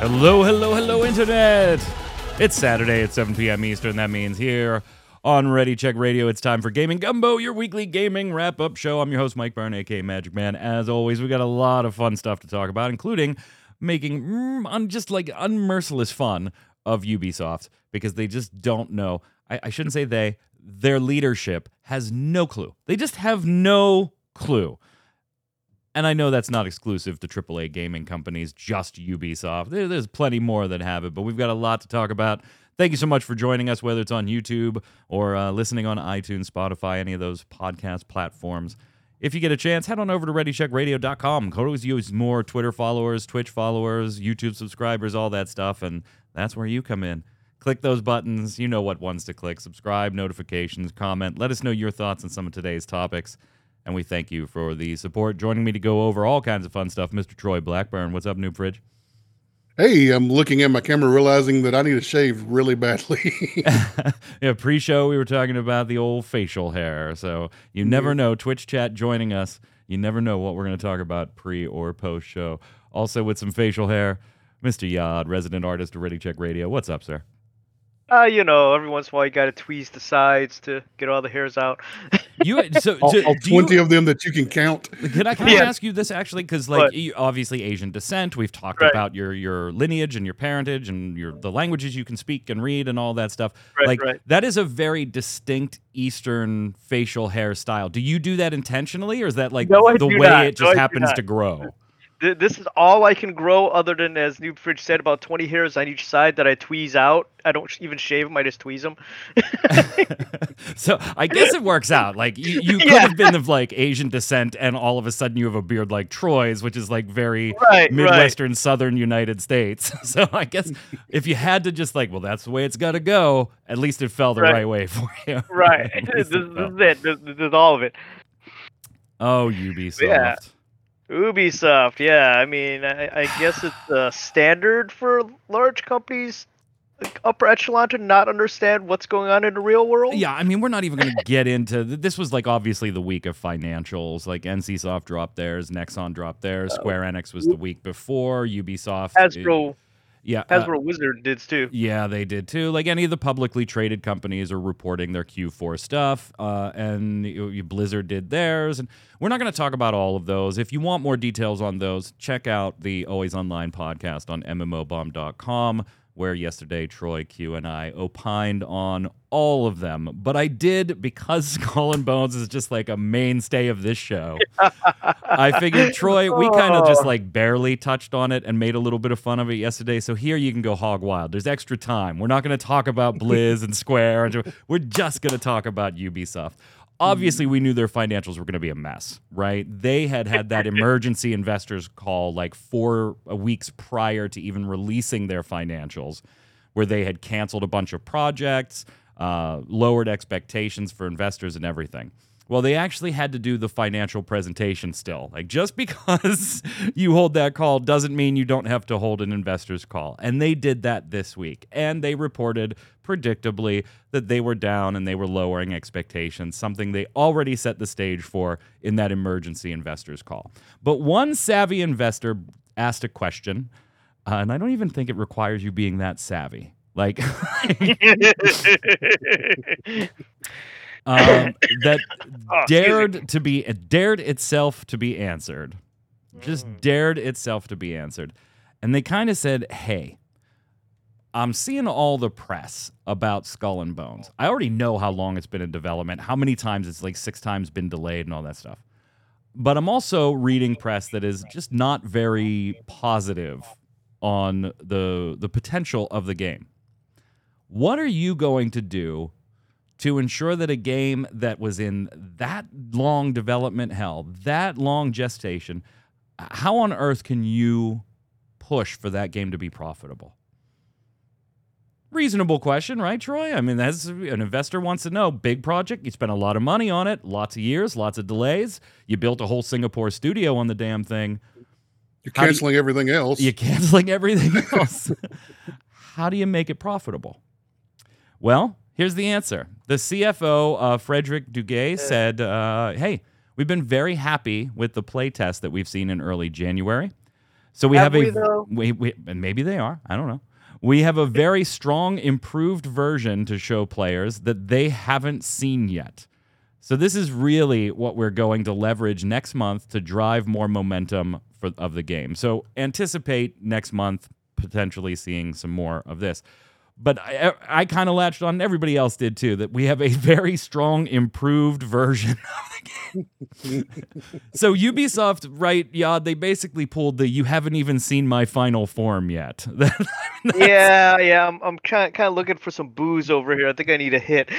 Hello, hello, hello, Internet! It's Saturday at 7 p.m. Eastern. That means here on Ready Check Radio, it's time for Gaming Gumbo, your weekly gaming wrap up show. I'm your host, Mike Byrne, aka Magic Man. As always, we got a lot of fun stuff to talk about, including making mm, un- just like unmerciless fun of Ubisoft because they just don't know. I, I shouldn't say they, their leadership has no clue. They just have no clue. And I know that's not exclusive to AAA gaming companies, just Ubisoft. There's plenty more that have it, but we've got a lot to talk about. Thank you so much for joining us, whether it's on YouTube or uh, listening on iTunes, Spotify, any of those podcast platforms. If you get a chance, head on over to ReadyCheckRadio.com. Always use more Twitter followers, Twitch followers, YouTube subscribers, all that stuff, and that's where you come in. Click those buttons. You know what ones to click. Subscribe, notifications, comment. Let us know your thoughts on some of today's topics. And we thank you for the support. Joining me to go over all kinds of fun stuff, Mr. Troy Blackburn. What's up, New Fridge? Hey, I'm looking at my camera, realizing that I need to shave really badly. yeah, pre-show we were talking about the old facial hair. So you mm-hmm. never know. Twitch chat joining us. You never know what we're going to talk about pre or post show. Also with some facial hair, Mr. Yod, resident artist of Ready Check Radio. What's up, sir? Uh, you know, every once in a while you gotta tweeze the sides to get all the hairs out. You so, all, so all do you- 20 of them that you can count. Can I, can I ask you this actually? Because like you, obviously Asian descent, we've talked Right. about your your lineage and your parentage and your the languages you can speak and read and all that stuff. Right, like right. that is a very distinct Eastern facial hairstyle. Do you do that intentionally, or is that like No, the way not. it just I do happens to grow? Th- This is all I can grow, other than as New Fridge said, about 20 hairs on each side that I tweeze out. I don't sh- even shave them; I just tweeze them. so I guess it works out. Like you, you could Yeah. have been of like Asian descent, and all of a sudden you have a beard like Troy's, which is like very Right, right. Midwestern, Southern United States. So I guess if you had to just like, well, that's the way it's got to go. At least it fell the right, Right. way for you. Right. This, this is it. This, this is all of it. Oh, Ubisoft. Yeah. Ubisoft. Yeah. I mean, I, I guess it's uh, standard for large companies, like upper echelon, to not understand what's going on in the real world. Yeah, I mean, we're not even going to get into this. Was like obviously the week of financials. Like NCSoft dropped theirs, Nexon dropped theirs, Square Enix was the week before. Ubisoft, uh, Hasbro. Yeah, uh, Hasbro Wizard did too. Yeah, they did too. Like any of the publicly traded companies are reporting their Q4 stuff, uh, and you- you- Blizzard did theirs. And we're not going to talk about all of those. If you want more details on those, check out the Always Online podcast on MMOBomb.com, where yesterday Troy Q and I opined on all of them. But I did because Skull and Bones is just like a mainstay of this show. I figured, Troy, we kind of just Oh. like barely touched on it and made a little bit of fun of it yesterday. So here you can go hog wild. There's extra time. We're not going to talk about Blizz and Square. And we're just going to talk about Ubisoft. Obviously, we knew their financials were going to be a mess, right? They had had that emergency investors call like four weeks prior to even releasing their financials, where they had canceled a bunch of projects, uh, lowered expectations for investors, and everything. Well, they actually had to do the financial presentation still. Like, just because you hold that call doesn't mean you don't have to hold an investor's call. And they did that this week. And they reported, predictably, that they were down and they were lowering expectations, something they already set the stage for in that emergency investors call. But one savvy investor asked a question, uh, and I don't even think it requires you being that savvy. Like, um, that Oh, excuse me. dared to be dared itself to be answered. Just Mm. dared itself to be answered. And they kind of said hey i'm seeing all the press about skull and bones. I already know how long it's been in development how many times it's like six times been delayed and all that stuff. But i'm also reading press that is just not very positive on the the potential of the game. What are you going to do to ensure that a game that was in that long development hell, that long gestation, how on earth can you push for that game to be profitable? Reasonable question, right, Troy? I mean, that's an investor wants to know. Big project, you spent a lot of money on it, lots of years, lots of delays. You built a whole Singapore studio on the damn thing. You're do you- canceling everything else. You're canceling everything else. How do you make it profitable? Well, here's the answer. The CFO, uh, Frederick Duguet, said, uh, hey, we've been very happy with the playtest that we've seen in early January. So we have, Have a we, we, and maybe they are. I don't know. We have a very strong, improved version to show players that they haven't seen yet. So this is really what we're going to leverage next month to drive more momentum for, of the game. So anticipate next month potentially seeing some more of this. But I, I kind of latched on, and everybody else did too, that we have a very strong, improved version of the game. so Ubisoft, right, yeah, they basically pulled the "you haven't even seen my final form yet." yeah, yeah. I'm, I'm kind kind of looking for some booze over here. I think I need a hit.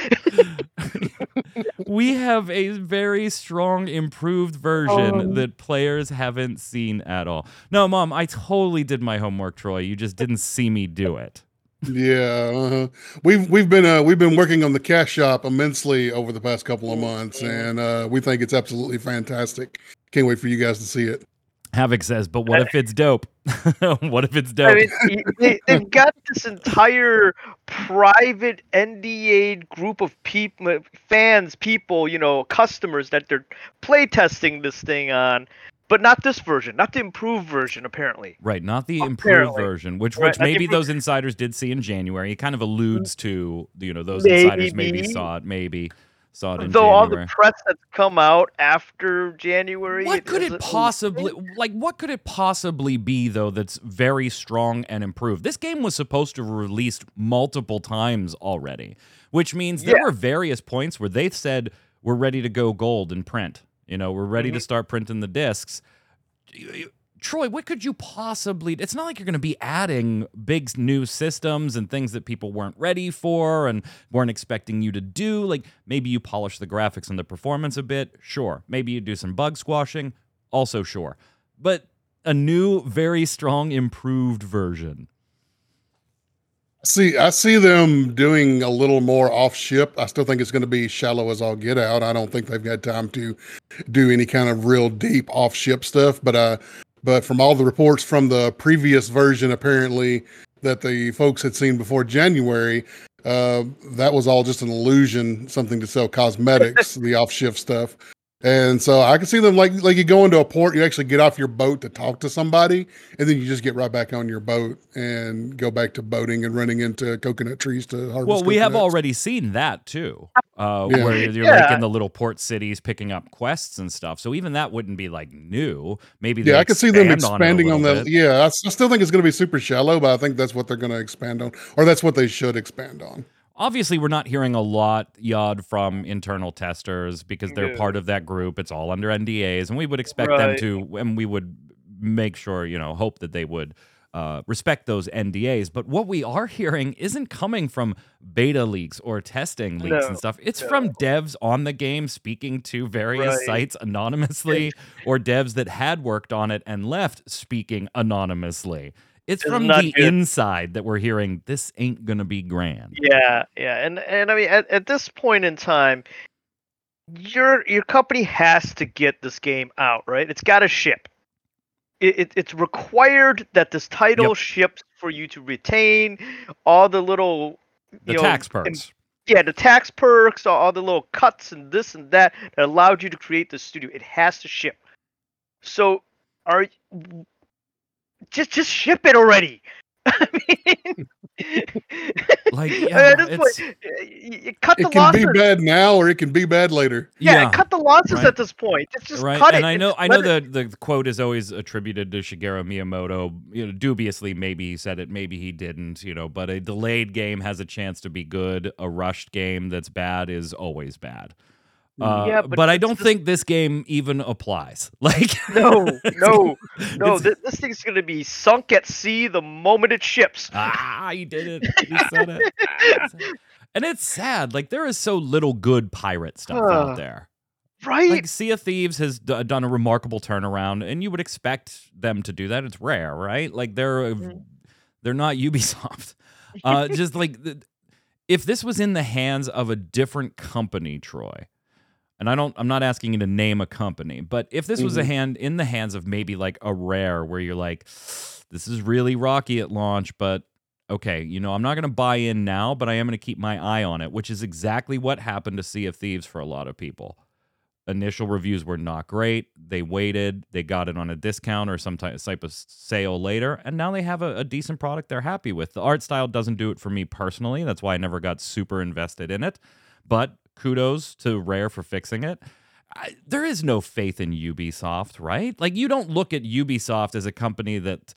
we have a very strong improved version Oh. that players haven't seen at all. No, mom, I totally did my homework, Troy. You just didn't see me do it. Yeah, uh-huh. we've we've been uh, we've been working on the cash shop immensely over the past couple of months, and uh, we think it's absolutely fantastic. Can't wait for you guys to see it. Havoc says, but what if it's dope? what if it's dope? I mean, they, they've got this entire private NDA group of people, fans, people, you know, customers that they're playtesting this thing on, but not this version, not the improved version, apparently. right, not the improved version, which Right, which maybe those insiders did see in January. It kind of alludes to you know those insiders maybe Maybe. saw it, maybe saw it in January. Though all the press that's come out after January, What could it possibly like? What could it possibly be though? That's very strong and improved. This game was supposed to released multiple times already, which means there Yeah. were various points where they said we're ready to go gold and print. You know, we're ready to Mhm. start printing the discs. Troy, what could you possibly? It's not like you're going to be adding big new systems and things that people weren't ready for and weren't expecting you to do. Like maybe you polish the graphics and the performance a bit, sure. Maybe you do some bug squashing, also sure. But a new, very strong, improved version. See, I see them doing a little more off ship. I still think it's going to be shallow as all get out. I don't think they've got time to do any kind of real deep off ship stuff. But uh, but from all the reports from the previous version, apparently that the folks had seen before January, uh, that was all just an illusion, something to sell cosmetics, the off shift stuff. And so I can see them like like you go into a port, you actually get off your boat to talk to somebody, and then you just get right back on your boat and go back to boating and running into coconut trees to harvest. Well, we have already seen that too, uh, Yeah. where you're like in the little port cities picking up quests and stuff. So even that wouldn't be like new. Maybe Yeah, I can see them expand on expanding on, that. bit. Yeah, I still think it's going to be super shallow, but I think that's what they're going to expand on, or that's what they should expand on. Obviously, we're not hearing a lot, Yod, from internal testers because they're No. part of that group. It's all under NDAs, and we would expect them to, and we would make sure, you know, hope that they would uh, respect those NDAs. But what we are hearing isn't coming from beta leaks or testing leaks No, and stuff. It's no. from devs on the game speaking to various Right. sites anonymously, or devs that had worked on it and left speaking anonymously. It's It's from the good. inside that we're hearing this ain't gonna be grand. Yeah, yeah, and and I mean at, at this point in time, your your company has to get this game out, right? It's got to ship. It, it it's required that this title Yep. ships for you to retain all the little The know, tax perks. yeah, the tax perks, all, all the little cuts and this and that that allowed you to create the studio. It has to ship. So, are just just ship it already. I mean, Like, I mean, yeah, at this it's- point, y- y- cut the It can losses. be bad now, or it can be bad later. Yeah, cut the losses right. at this point. Just just right. cut and it. I know, Just I know let it- the the quote is always attributed to Shigeru Miyamoto. You know, dubiously, maybe he said it, maybe he didn't. You know, but a delayed game has a chance to be good. A rushed game that's bad is always bad. Uh, Yeah, but, but I don't think this game even applies. Like, No, no, no. This, this thing's gonna be sunk at sea the moment it ships. ah, you did it. You said it. You said it. And it's sad. Like there is so little good pirate stuff out there. right? Like Sea of Thieves has d- done a remarkable turnaround, and you would expect them to do that. It's rare, right? Like they're Mhm. they're not Ubisoft. Uh, just like the, if this was in the hands of a different company, Troy, and I don't, I'm not asking you to name a company, but if this was a Mhm. hand in the hands of maybe like a rare, where you're like, this is really rocky at launch, but okay, you know, I'm not going to buy in now, but I am going to keep my eye on it, which is exactly what happened to Sea of Thieves for a lot of people. Initial reviews were not great. They waited, they got it on a discount or some type of sale later, and now they have a, a decent product they're happy with. The art style doesn't do it for me personally. That's why I never got super invested in it. But kudos to Rare for fixing it. I, there is no faith in Ubisoft, right? Like you don't look at Ubisoft as a company that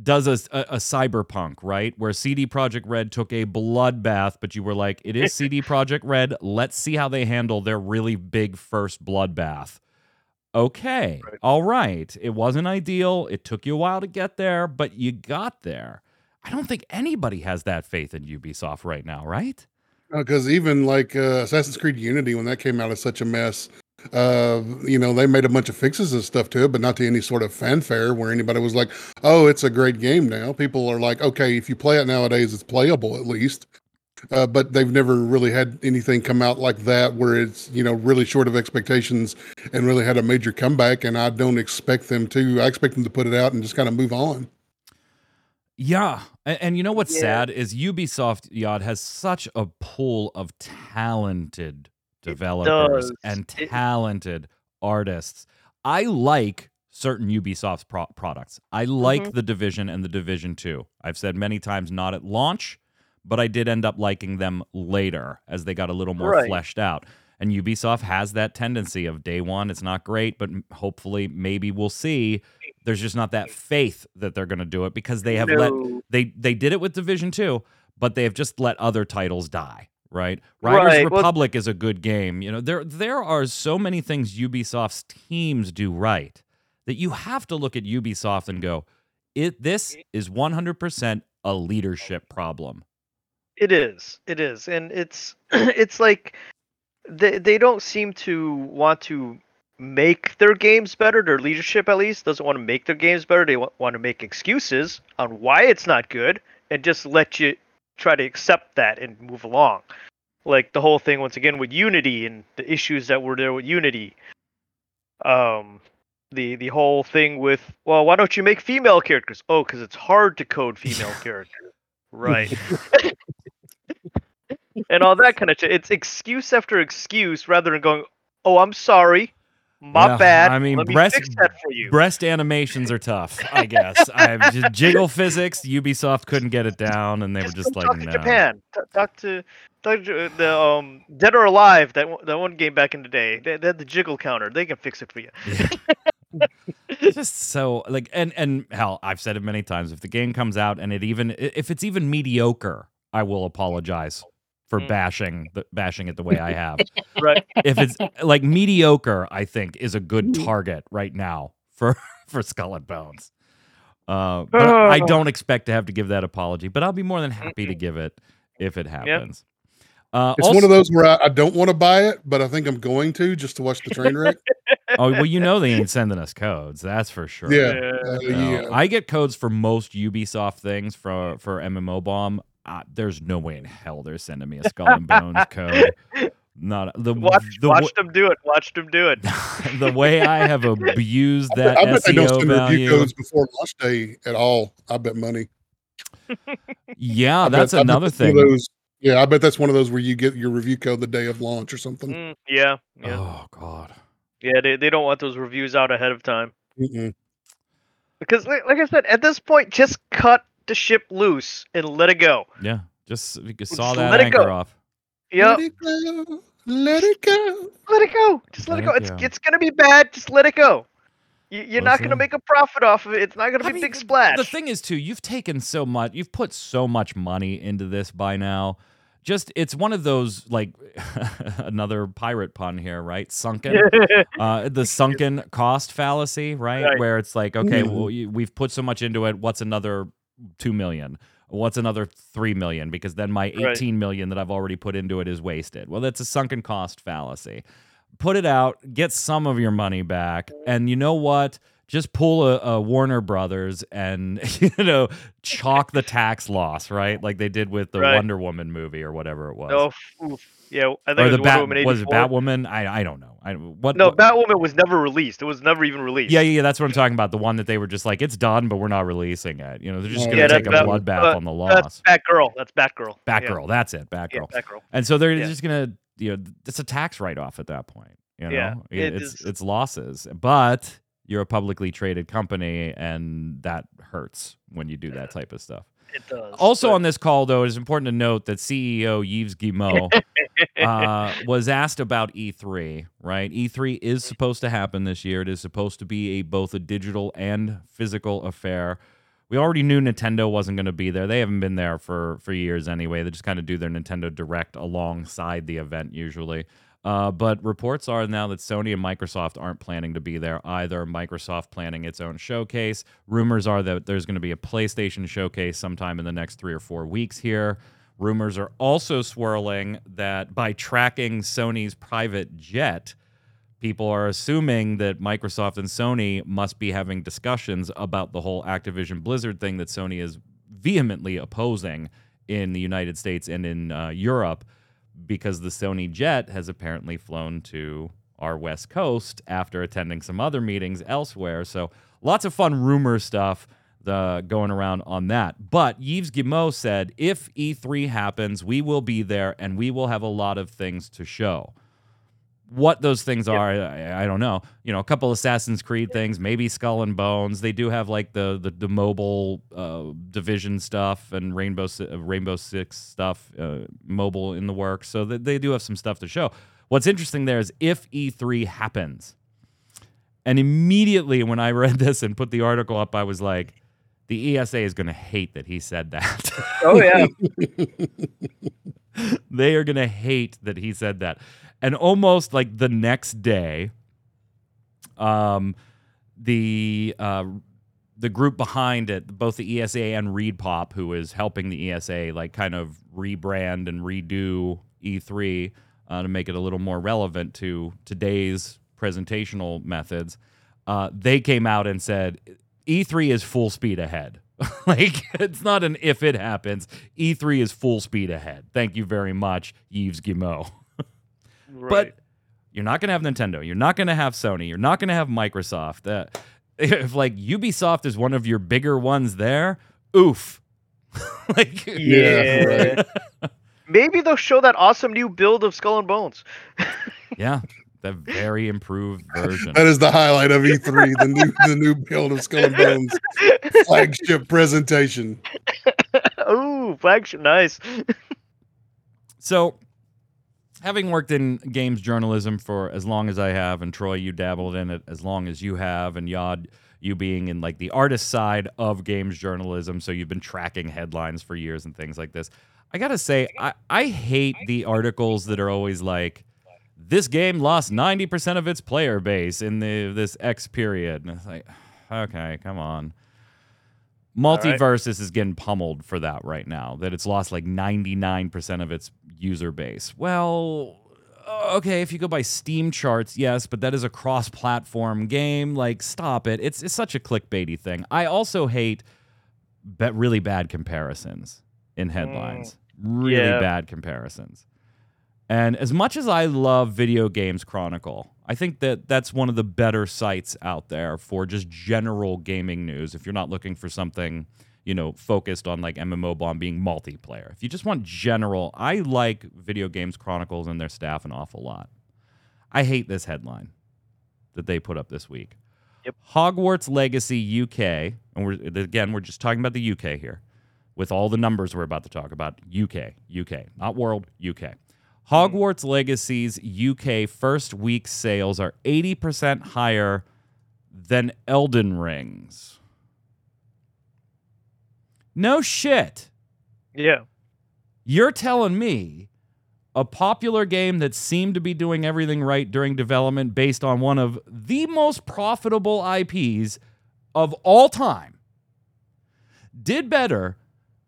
does a, a, a cyberpunk, right? Where CD Projekt Red took a bloodbath, but you were like, it is CD Projekt Red. Let's see how they handle their really big first bloodbath. Okay, Right. all right. It wasn't ideal. It took you a while to get there, but you got there. I don't think anybody has that faith in Ubisoft right now, right? Because even like uh, Assassin's Creed Unity, when that came out, is such a mess. Uh, you know, they made a bunch of fixes and stuff to it, but not to any sort of fanfare where anybody was like, "Oh, it's a great game now." People are like, "Okay, if you play it nowadays, it's playable at least." Uh, but they've never really had anything come out like that where it's you know really short of expectations and really had a major comeback. And I don't expect them to. I expect them to put it out and just kind of move on. Yeah. And, and you know what's Yeah. sad is Ubisoft Yod has such a pool of talented developers and It- talented artists. I like certain Ubisoft pro- products. I like Mhm. the Division and the Division 2. I've said many times not at launch, but I did end up liking them later as they got a little more Right. fleshed out. And Ubisoft has that tendency of day one, it's not great, but hopefully, maybe we'll see. There's just not that mm. faith that they're going to do it because they have let they they did it with Division Two, but they have just let other titles die. Right, Riders Right, well- Republic is a good game. You know, there there are so many things Ubisoft's teams do right that you have to look at Ubisoft and go, "It this is 100% a leadership problem." It is. It is, and it's it's like they they don't seem to want to make their games better. Their leadership, at least, doesn't want to make their games better. They want to make excuses on why it's not good, and just let you try to accept that and move along. Like the whole thing once again with Unity and the issues that were there with Unity. Um, the the whole thing with well, why don't you make female characters? Oh, because it's hard to code female characters. Right. and all that kind of shit. It's excuse after excuse rather than going, "Oh, I'm sorry, my Yeah, bad. I mean, let breast- fix that for you." Breast animations are tough, I guess. I just jiggle physics. Ubisoft couldn't get it down, and they were just like, talk "No." to Japan. T- talk to talk to the um Dead or Alive that one- that one game back in the day. They, they had the jiggle counter. They can fix it for you. It's just so like and and hell i've said it many times if the game comes out and it even if it's even mediocre i will apologize for Mm. bashing the, bashing it the way i have Right. if it's like mediocre i think is a good target right now for for skull and bones uh, but i Oh. don't expect to have to give that apology but i'll be more than happy to give it if it happens uh, It's one of those where I, I don't want to buy it, but I think I'm going to just to watch the train wreck. oh well you know they ain't sending us codes that's for sure yeah, Yeah. uh, No, yeah. I get codes for most Ubisoft things for for MMO Bomb. Uh, there's no way in hell they're sending me a Skull and Bones code. Not the Watch the, watch them do it. Watch them do it. the way I have abused I bet, that I bet they don't SEO send review value. codes before launch day at all. I bet money. Yeah, I that's bet another that's one of thing. those- yeah, I bet that's one of those where you get your review code the day of launch or something. Mm, yeah. Yeah. Oh God. Yeah. They they don't want those reviews out ahead of time. Mm-mm. Because like, like I said, at this point, just cut the ship loose and let it go. Yeah, just you could Just saw that let it go. off. Yep. Let it go. Let it go. let it go. Just let, Let it go. it It's go. it's gonna be bad. Just let it go. You, you're not gonna make a profit off of it. It's not gonna I be mean, big splash. The thing is, too, you've taken so much, you've put so much money into this by now. Just, it's one of those, like, another pirate pun here, right? Sunken. uh, the sunken cost fallacy, right? Right. Where it's like, okay, Mhm. well, you, we've put so much into it. What's another two million? What's another three million? Because then my Right. eighteen million that I've already put into it is wasted. Well, that's a sunken cost fallacy. put it out, get some of your money back, and you know what? Just pull a, a Warner Brothers and you know chalk the tax loss, right? Like they did with the Right. Wonder Woman movie or whatever it was. Oh, oof. yeah. I think or it was the Bat Woman was it Batwoman? I I don't know. I what No, what- Batwoman was never released. It was never even released. Yeah, yeah, yeah, that's what I'm talking about. The one that they were just like, it's done, but we're not releasing it. You know, they're just Yeah, gonna that's take a Bat- bloodbath uh, on the That's loss. Batgirl. That's Batgirl. Yeah. Batgirl, that's it, Batgirl. Yeah, Batgirl. And so they're Yeah. just gonna, you know, it's a tax write off at that point. You know, Yeah, it it's is. it's losses, but you're a publicly traded company, and that hurts when you do that type of stuff. It does. Also but- on this call, though, it is important to note that CEO Yves Guillemot uh, was asked about E3. Right, E3 is supposed to happen this year. It is supposed to be a both a digital and physical affair. We already knew Nintendo wasn't going to be there. They haven't been there for for years anyway. They just kind of do their Nintendo Direct alongside the event usually. Uh, but reports are now that Sony and Microsoft aren't planning to be there either. Microsoft planning its own showcase. Rumors are that there's going to be a PlayStation showcase sometime in the next three or four weeks here. Rumors are also swirling that by tracking Sony's private jet, people are assuming that Microsoft and Sony must be having discussions about the whole Activision Blizzard thing that Sony is vehemently opposing in the United States and in uh, Europe because the Sony jet has apparently flown to our West Coast after attending some other meetings elsewhere. So lots of fun rumor stuff the, going around on that. But Yves Guillemot said if E3 happens, we will be there and we will have a lot of things to show. What those things are, I, I don't know. You know, a couple Assassin's Creed things, maybe Skull and Bones. They do have like the the, the mobile uh, division stuff and Rainbow uh, Rainbow Six stuff, uh, mobile in the works. So they, they do have some stuff to show. What's interesting there is if E3 happens, and immediately when I read this and put the article up, I was like, the ESA is going to hate that he said that. Oh yeah. they are going to hate that he said that. And almost like the next day, um, the uh, the group behind it, both the ESA and ReedPop, who is helping the ESA like kind of rebrand and redo E3 uh, to make it a little more relevant to today's presentational methods, uh, they came out and said E3 is full speed ahead. like it's not an if it happens. E3 is full speed ahead. Thank you very much, Yves Guillemot. Right. But you're not going to have Nintendo. You're not going to have Sony. You're not going to have Microsoft. Uh, if like Ubisoft is one of your bigger ones there, oof. like Yeah, right. Maybe they'll show that awesome new build of Skull and Bones. yeah, the very improved version. That is the highlight of E3, the new the new build of Skull and Bones flagship presentation. Ooh, flagship, nice. So, having worked in games journalism for as long as I have, and Troy, you dabbled in it as long as you have, and Yod, you being in like the artist side of games journalism, so you've been tracking headlines for years and things like this. I gotta say, I, I hate the articles that are always like, this game lost 90% of its player base in the this X period. And it's like, okay, come on. Right. Multiversus is getting pummeled for that right now, that it's lost like 99% of its user base. Well, uh, okay, if you go by Steam charts, yes, but that is a cross platform game. Like, stop it. It's, it's such a clickbaity thing. I also hate be- really bad comparisons in headlines. Really yeah. bad comparisons. And as much as I love Video Games Chronicle, I think that that's one of the better sites out there for just general gaming news. If you're not looking for something, you know, focused on like MMO bomb being multiplayer. If you just want general, I like Video Games Chronicles and their staff an awful lot. I hate this headline that they put up this week. Yep. Hogwarts Legacy UK, and we're again we're just talking about the UK here, with all the numbers we're about to talk about. UK, UK, not world, UK. Hogwarts Legacy's UK first week sales are 80% higher than Elden Ring's. No shit. Yeah. You're telling me a popular game that seemed to be doing everything right during development based on one of the most profitable IPs of all time did better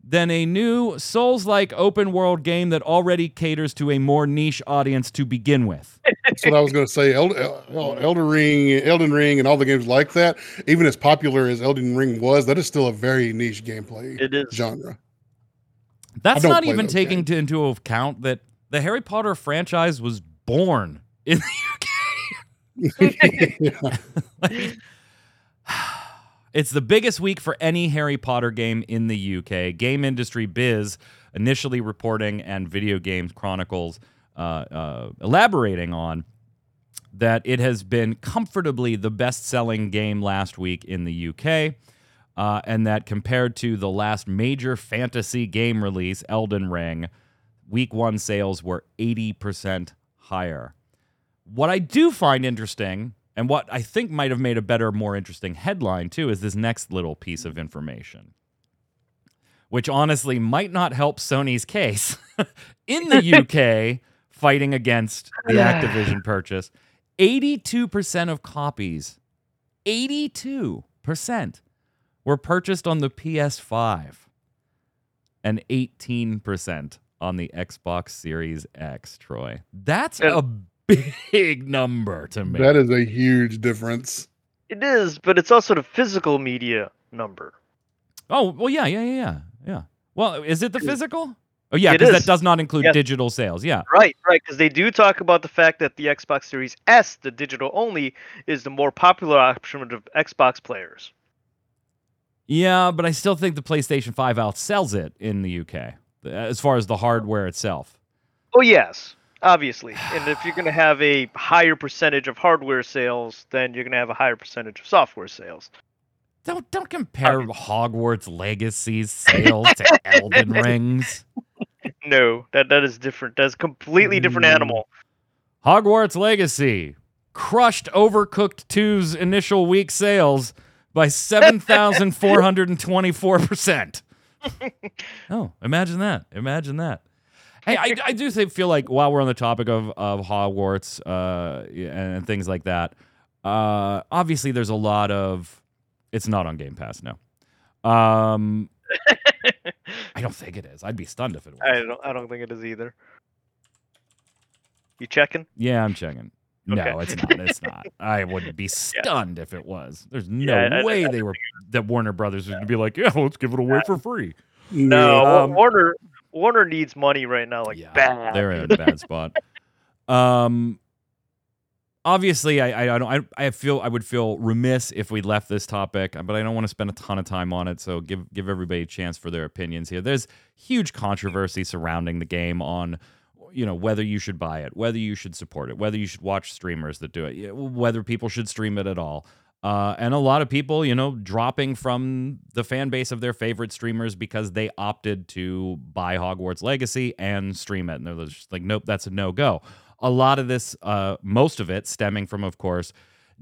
than a new Souls like open world game that already caters to a more niche audience to begin with. That's what I was going to say. Eld- El- Elden Ring, Elden Ring, and all the games like that. Even as popular as Elden Ring was, that is still a very niche gameplay It is. genre. That's don't even taking to, into account that the Harry Potter franchise was born in the UK. Like, it's the biggest week for any Harry Potter game in the UK. Game Industry Biz initially reporting and Video Games Chronicles uh, uh, elaborating on that it has been comfortably the best selling game last week in the UK. Uh, and that compared to the last major fantasy game release, Elden Ring, week one sales were 80% higher. What I do find interesting, and what I think might have made a better, more interesting headline too, is this next little piece of information, which honestly might not help Sony's case. In the UK, fighting against the Activision purchase, 82% of copies, 82% were purchased on the PS5 and 18% on the Xbox Series X, Troy. That's a big number to me. that is a huge difference. It is, but it's also the physical media number. oh, well, yeah, yeah, yeah, yeah. Yeah. Well, is it the physical? Oh, yeah, because that does not include Yes. digital sales. Yeah. Right, right, because they do talk about the fact that the Xbox Series S, the digital only, is the more popular option of Xbox players. Yeah, but I still think the PlayStation 5 outsells it in the UK as far as the hardware itself. Oh yes, obviously. And if you're going to have a higher percentage of hardware sales, then you're going to have a higher percentage of software sales. Don't don't compare Hogwarts Legacy's sales to Elden Rings. No, that that is different. That's completely different Mm. animal. Hogwarts Legacy crushed Overcooked 2's initial week sales by 7,424%. oh, imagine that. Imagine that. Hey, I, I do think, feel like while we're on the topic of, of Hogwarts uh, and things like that, uh, obviously there's a lot of. It's not on Game Pass, no. Um, I don't think it is. I'd be stunned if it was. I don't I don't think it is either. You checking? Yeah, I'm checking. No, Okay. it's not. It's not. I would be stunned if it was. There's no Yeah, I- way they were that Warner Brothers gonna be like, yeah, let's give it away for free. No, Um, Warner Warner needs money right now, like yeah, bad. they're in a bad spot. Um, obviously, I I, I don't I, I feel I would feel remiss if we left this topic, but I don't want to spend a ton of time on it. So give give everybody a chance for their opinions here. There's huge controversy surrounding the game on you know whether you should buy it, whether you should support it, whether you should watch streamers that do it, whether people should stream it at all. Uh, and a lot of people, you know, dropping from the fan base of their favorite streamers because they opted to buy Hogwarts Legacy and stream it. And they're just like, nope, that's a no go. A lot of this, uh, most of it stemming from, of course,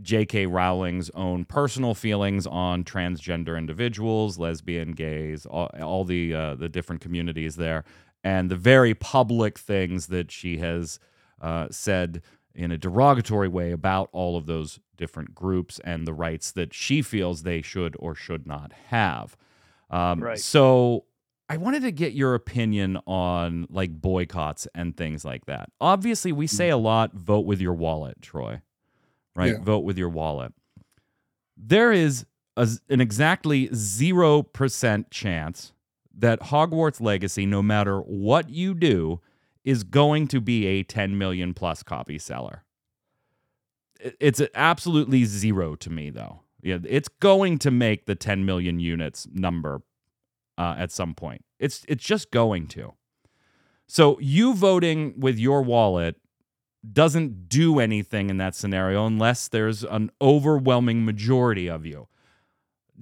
J.K. Rowling's own personal feelings on transgender individuals, lesbian, gays, all, all the uh, the different communities there, and the very public things that she has uh, said in a derogatory way about all of those different groups and the rights that she feels they should or should not have. Um, Right. So I wanted to get your opinion on like boycotts and things like that. Obviously, we say a lot vote with your wallet, Troy, right? Yeah. Vote with your wallet. There is a, an exactly 0% chance that Hogwarts Legacy, no matter what you do, is going to be a 10 million plus copy seller. It's absolutely zero to me, though. Yeah, it's going to make the 10 million units number uh, at some point. It's it's just going to. So you voting with your wallet doesn't do anything in that scenario unless there's an overwhelming majority of you.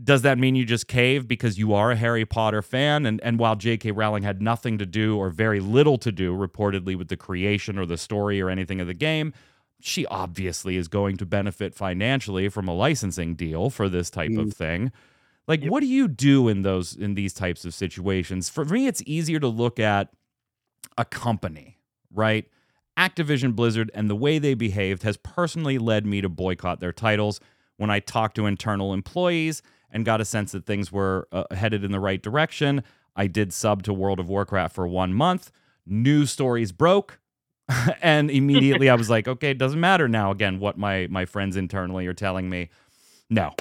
Does that mean you just cave because you are a Harry Potter fan? And, and while J.K. Rowling had nothing to do or very little to do, reportedly, with the creation or the story or anything of the game, she obviously is going to benefit financially from a licensing deal for this type of mm. thing. Like, Yep. what do you do in those in these types of situations? For me, it's easier to look at a company, right? Activision Blizzard and the way they behaved has personally led me to boycott their titles when I talk to internal employees and got a sense that things were uh, headed in the right direction. I did sub to World of Warcraft for one month. News stories broke. and immediately I was like, okay, it doesn't matter now again what my my friends internally are telling me. No.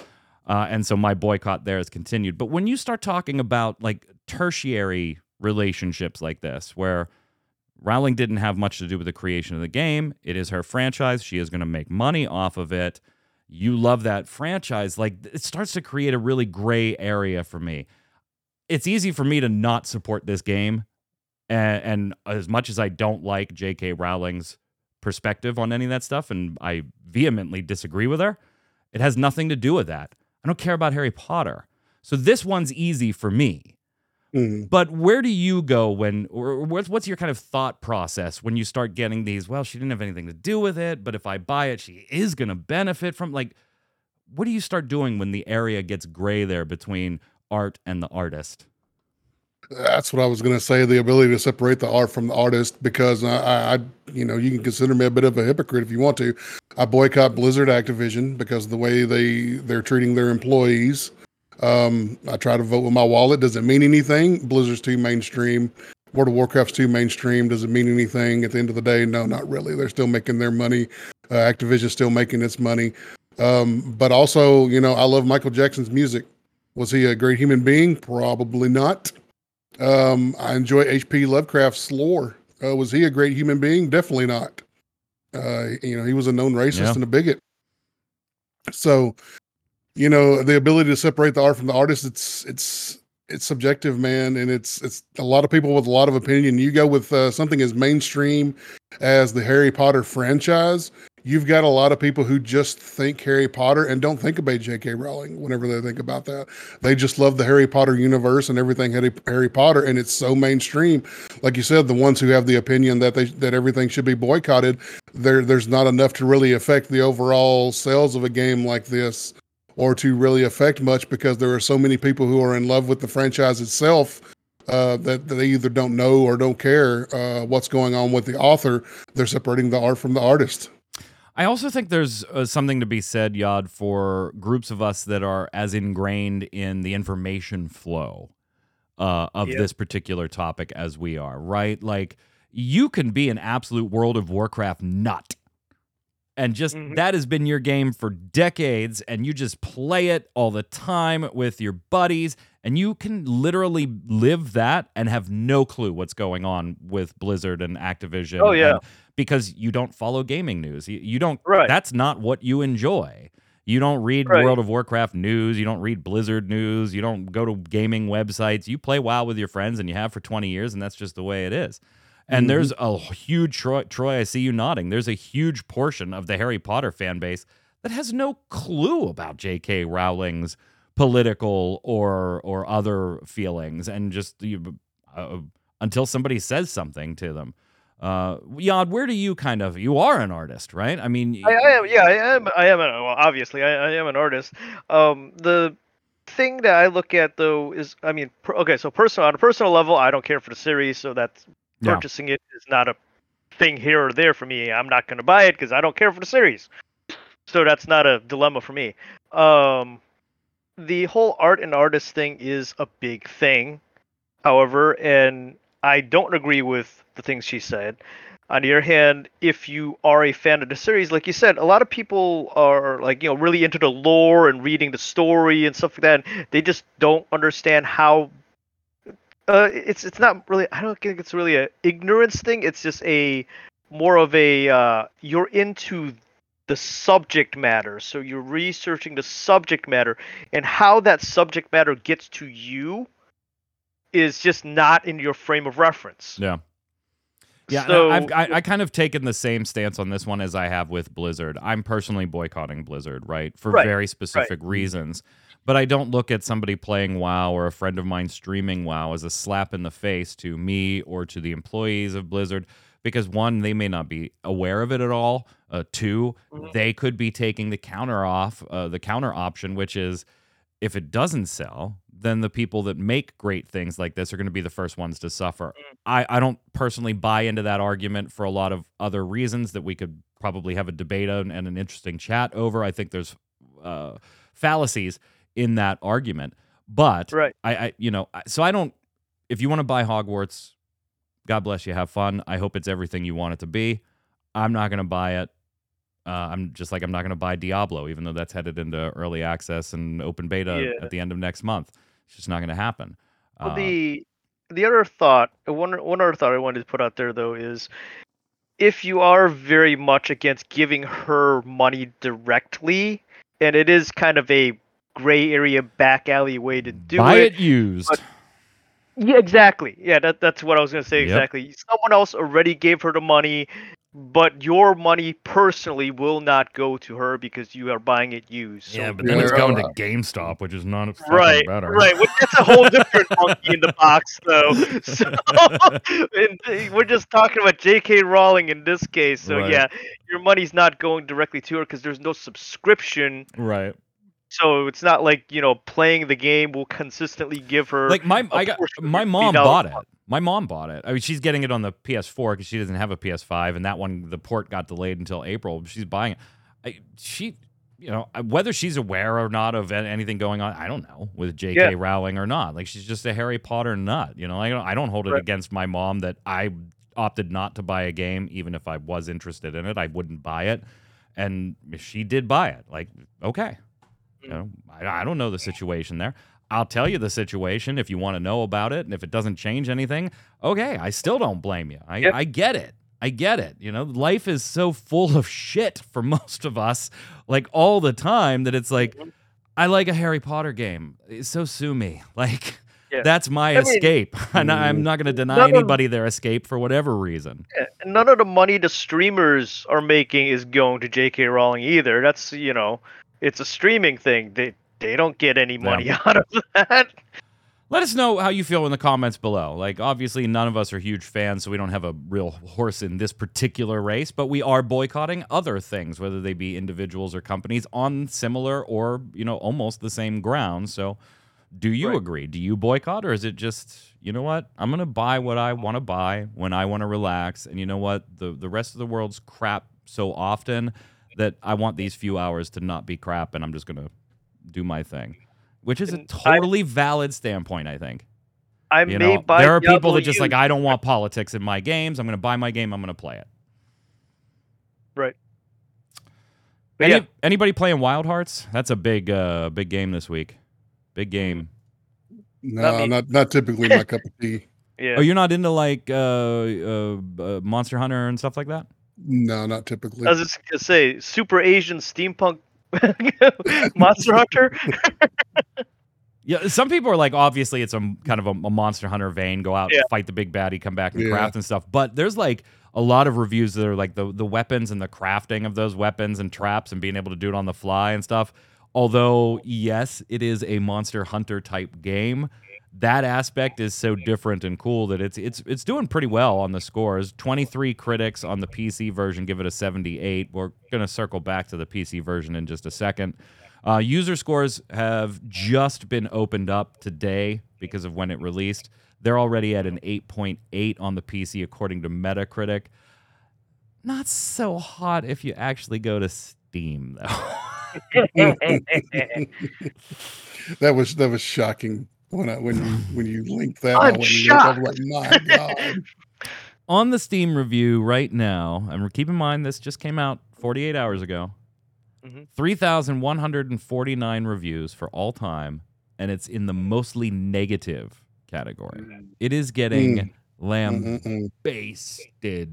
Uh, and so my boycott there has continued. But when you start talking about like tertiary relationships like this, where Rowling didn't have much to do with the creation of the game, it is her franchise. She is going to make money off of it. You love that franchise. Like it starts to create a really gray area for me. It's easy for me to not support this game. And, and as much as I don't like J.K. Rowling's perspective on any of that stuff, and I vehemently disagree with her, it has nothing to do with that. I don't care about Harry Potter. So this one's easy for me. Mhm. But where do you go when, or what's, what's your kind of thought process when you start getting these? Well, she didn't have anything to do with it, but if I buy it, she is going to benefit from. Like, what do you start doing when the area gets gray there between art and the artist? That's what I was going to say. The ability to separate the art from the artist, because I, I, I, you know, you can consider me a bit of a hypocrite if you want to. I boycott Blizzard Activision because of the way they they're treating their employees. Um, I try to vote with my wallet. Does it mean anything? Blizzard's too mainstream. World of Warcraft's too mainstream. Does it mean anything at the end of the day? No, not really. They're still making their money. Uh, Activision's still making its money. Um, but also, you know, I love Michael Jackson's music. Was he a great human being? Probably not. Um, I enjoy H.P. Lovecraft's lore. Uh, was he a great human being? Definitely not. Uh, you know, he was a known racist Yeah. and a bigot. So, you know, the ability to separate the art from the artist, it's it's it's subjective, man, and it's it's a lot of people with a lot of opinion. You go with uh, something as mainstream as the Harry Potter franchise, you've got a lot of people who just think Harry Potter and don't think about J.K. Rowling whenever they think about that. They just love the Harry Potter universe and everything Harry, Harry Potter, and it's so mainstream. Like you said, the ones who have the opinion that they that everything should be boycotted, there there's not enough to really affect the overall sales of a game like this, or to really affect much because there are so many people who are in love with the franchise itself. Uh, that, that they either don't know or don't care uh, what's going on with the author. They're separating the art from the artist. I also think there's uh, something to be said, Yod, for groups of us that are as ingrained in the information flow uh, of Yeah. this particular topic as we are, right? Like, you can be an absolute World of Warcraft nut. And just Mhm. that has been your game for decades, and you just play it all the time with your buddies, and you can literally live that and have no clue what's going on with Blizzard and Activision. Oh, yeah. and- because you don't follow gaming news. You, you don't Right. that's not what you enjoy. You don't read Right. World of Warcraft news, you don't read Blizzard news, you don't go to gaming websites. You play WoW with your friends and you have for 20 years and that's just the way it is. And Mhm. there's a huge Troy, Troy, I see you nodding. There's a huge portion of the Harry Potter fan base that has no clue about J.K. Rowling's political or or other feelings and just you, uh, until somebody says something to them. Uh, Yod, where do you kind of you are an artist, right? I mean, I, I am, yeah, I am. I am. An, well, obviously, I, I am an artist. Um, the thing that I look at though is, I mean, per, okay, so personal on a personal level, I don't care for the series, so that's Yeah. purchasing it is not a thing here or there for me. I'm not going to buy it because I don't care for the series, so that's not a dilemma for me. Um, the whole art and artist thing is a big thing, however, and I don't agree with the things she said. On the other hand, if you are a fan of the series, like you said, a lot of people are like you know really into the lore and reading the story and stuff like that. They just don't understand how. Uh, it's it's not really. I don't think it's really a ignorance thing. It's just a more of a uh, you're into the subject matter, so you're researching the subject matter and how that subject matter gets to you is just not in your frame of reference. Yeah. Yeah, So- I've, I, I kind of taken the same stance on this one as I have with Blizzard. I'm personally boycotting Blizzard, right, for Right, very specific reasons. But I don't look at somebody playing WoW or a friend of mine streaming WoW as a slap in the face to me or to the employees of Blizzard because one, they may not be aware of it at all. Uh, 2 Mhm. they could be taking the counter off, uh, the counter option, which is if it doesn't sell, then the people that make great things like this are going to be the first ones to suffer. I, I don't personally buy into that argument for a lot of other reasons that we could probably have a debate on and an interesting chat over. I think there's uh, fallacies in that argument, but Right. I, I, you know, so I don't if you want to buy Hogwarts, God bless you. Have fun. I hope it's everything you want it to be. I'm not going to buy it. Uh, I'm just like I'm not going to buy Diablo, even though that's headed into early access and open beta Yeah. at the end of next month. It's just not going to happen. Well, Uh, the the other thought, one one other thought I wanted to put out there though is, if you are very much against giving her money directly, and it is kind of a gray area back alley way to do buy it. Buy it used. but- Yeah, exactly. Yeah, that that's what I was gonna say. Yep. Exactly. Someone else already gave her the money, but your money personally will not go to her because you are buying it used. So yeah, but then it's going to GameStop, which is not fucking right, better. right. Well, that's a whole different monkey in the box, though. So and uh, we're just talking about J.K. Rowling in this case. So Right. yeah, your money's not going directly to her because there's no subscription. Right. So it's not like you know playing the game will consistently give her Like my I got my mom bought it. My mom bought it. I mean, she's getting it on the PS4 because she doesn't have a PS5, and that one the port got delayed until April. She's buying it. I, she, you know, whether she's aware or not of anything going on, I don't know with J.K. Yeah. Rowling or not. Like she's just a Harry Potter nut. You know, I don't, I don't hold it Right. against my mom that I opted not to buy a game, even if I was interested in it. I wouldn't buy it, and she did buy it, like okay, you know, I, I don't know the situation there. I'll tell you the situation if you want to know about it, and if it doesn't change anything, okay, I still don't blame you. I, Yep. I get it. I get it. You know, life is so full of shit for most of us, like all the time, that it's like, Mhm. I like a Harry Potter game. So sue me. Like, Yeah. that's my I mean- escape. and I- I'm not going to deny None of- anybody their escape for whatever reason. Yeah, none of the money the streamers are making is going to J.K. Rowling either. That's you know, it's a streaming thing. They they don't get any money out of that. Let us know how you feel in the comments below. Like, obviously, none of us are huge fans, so we don't have a real horse in this particular race, but we are boycotting other things, whether they be individuals or companies, on similar or, you know, almost the same ground. So, do you Right. agree? Do you boycott, or is it just, you know what? I'm going to buy what I want to buy when I want to relax. And you know what? The, the rest of the world's crap so often that I want these few hours to not be crap, and I'm just going to do my thing. Which is a And I- totally valid standpoint, I think. I You may know, buy. there are people Diablo that just like. I don't want politics in my games. I'm going to buy my game. I'm going to play it. Right. Any, yeah, Anybody playing Wild Hearts? That's a big, uh, big game this week. Big game. No, me. not not typically my cup of tea. yeah. Oh, you're not into like uh, uh, uh, Monster Hunter and stuff like that? No, not typically. I was just gonna say, super Asian steampunk Monster Hunter. Yeah, some people are like, obviously, it's a kind of a, a Monster Hunter vein. Go out, Yeah. fight the big baddie, come back and Yeah. craft and stuff. But there's like a lot of reviews that are like the the weapons and the crafting of those weapons and traps and being able to do it on the fly and stuff. Although, yes, it is a Monster Hunter type game. That aspect is so different and cool that it's it's it's doing pretty well on the scores. 23 critics on the PC version give it a 78. We're gonna circle back to the PC version in just a second. Uh, user scores have just been opened up today because of when it released. They're already at an 8.8 on the PC, according to Metacritic. Not so hot if you actually go to Steam, though. that was that was shocking when I when you when you linked that. I'm I went and looked, I was shocked. like, my God. on the Steam review right now, and keep in mind this just came out 48 hours ago. Mhm. 3,149 reviews for all time, and it's in the mostly negative category. It is getting Mm. lambasted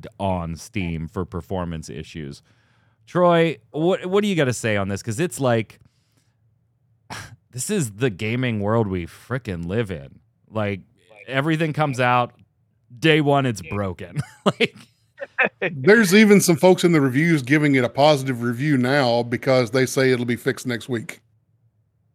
Mm-mm-mm. on Steam for performance issues. Troy, what what do you got to say on this? Because it's like this is the gaming world we frickin' live in. Like everything comes out day one, it's broken. like There's even some folks in the reviews giving it a positive review now because they say it'll be fixed next week.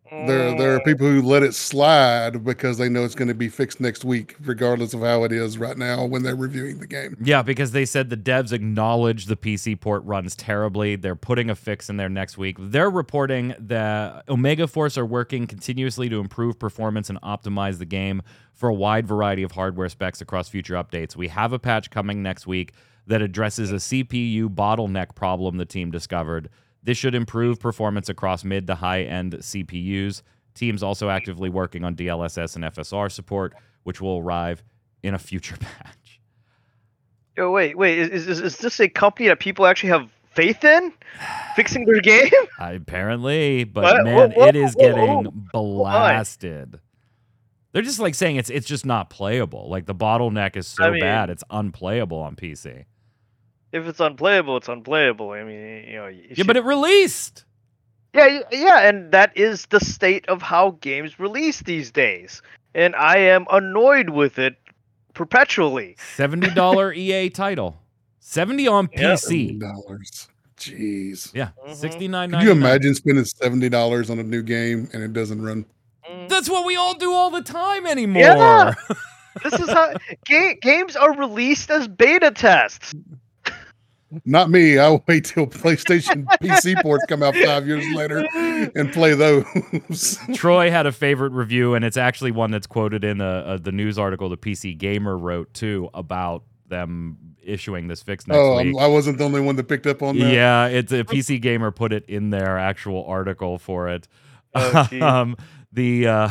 There, there are oh. people who let it slide because they know it's going to be fixed next week, regardless of how it is right now when they're reviewing the game. Yeah, because they said the devs acknowledge the PC port runs terribly. They're putting a fix in there next week. They're reporting that Omega Force are working continuously to improve performance and optimize the game for a wide variety of hardware specs across future updates. We have a patch coming next week that addresses a CPU bottleneck problem the team discovered. This should improve performance across mid to high end CPUs. Teams also actively working on DLSS and FSR support, which will arrive in a future patch. Oh, wait, wait. Is, is is this a company that people actually have faith in fixing their game? Apparently, but What? man, Whoa, it is whoa, whoa, getting blasted. They're just like saying it's it's just not playable. Like the bottleneck is so I mean- bad, it's unplayable on PC. If it's unplayable, it's unplayable. I mean, you know. Yeah, but it released. Yeah, yeah, and that is the state of how games release these days. And I am annoyed with it perpetually. Seventy dollar EA title, seventy on Yeah. PC. dollars. Jeez. Yeah, Mhm. sixty nine. Could you imagine spending seventy dollars on a new game and it doesn't run? Mm. That's what we all do all the time anymore. Yeah. This is how ga- games are released as beta tests. Not me. I'll wait till PlayStation PC ports come out five years later and play those. Troy had a favorite review, and it's actually one that's quoted in uh uh the news article the PC Gamer wrote too about them issuing this fix next oh, week. I'm- I wasn't the only one that picked up on that. Yeah, it's a PC Gamer put it in their actual article for it. Oh, um, the uh,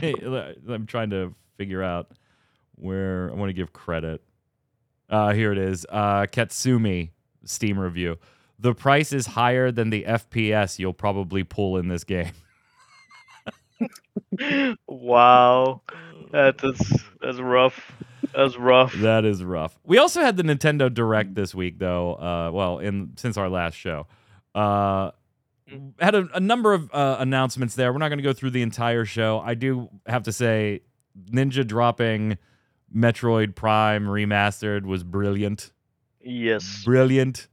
I'm trying to figure out where I want to give credit. Uh, here it is. Uh, Katsumi Steam review. The price is higher than the FPS you'll probably pull in this game. wow, that's that's rough. That's rough. That is rough. We also had the Nintendo Direct this week, though. Uh, well, in since our last show, uh, had a, a number of uh, announcements there. We're not going to go through the entire show. I do have to say, Ninja dropping Metroid Prime remastered was brilliant. Yes. Brilliant.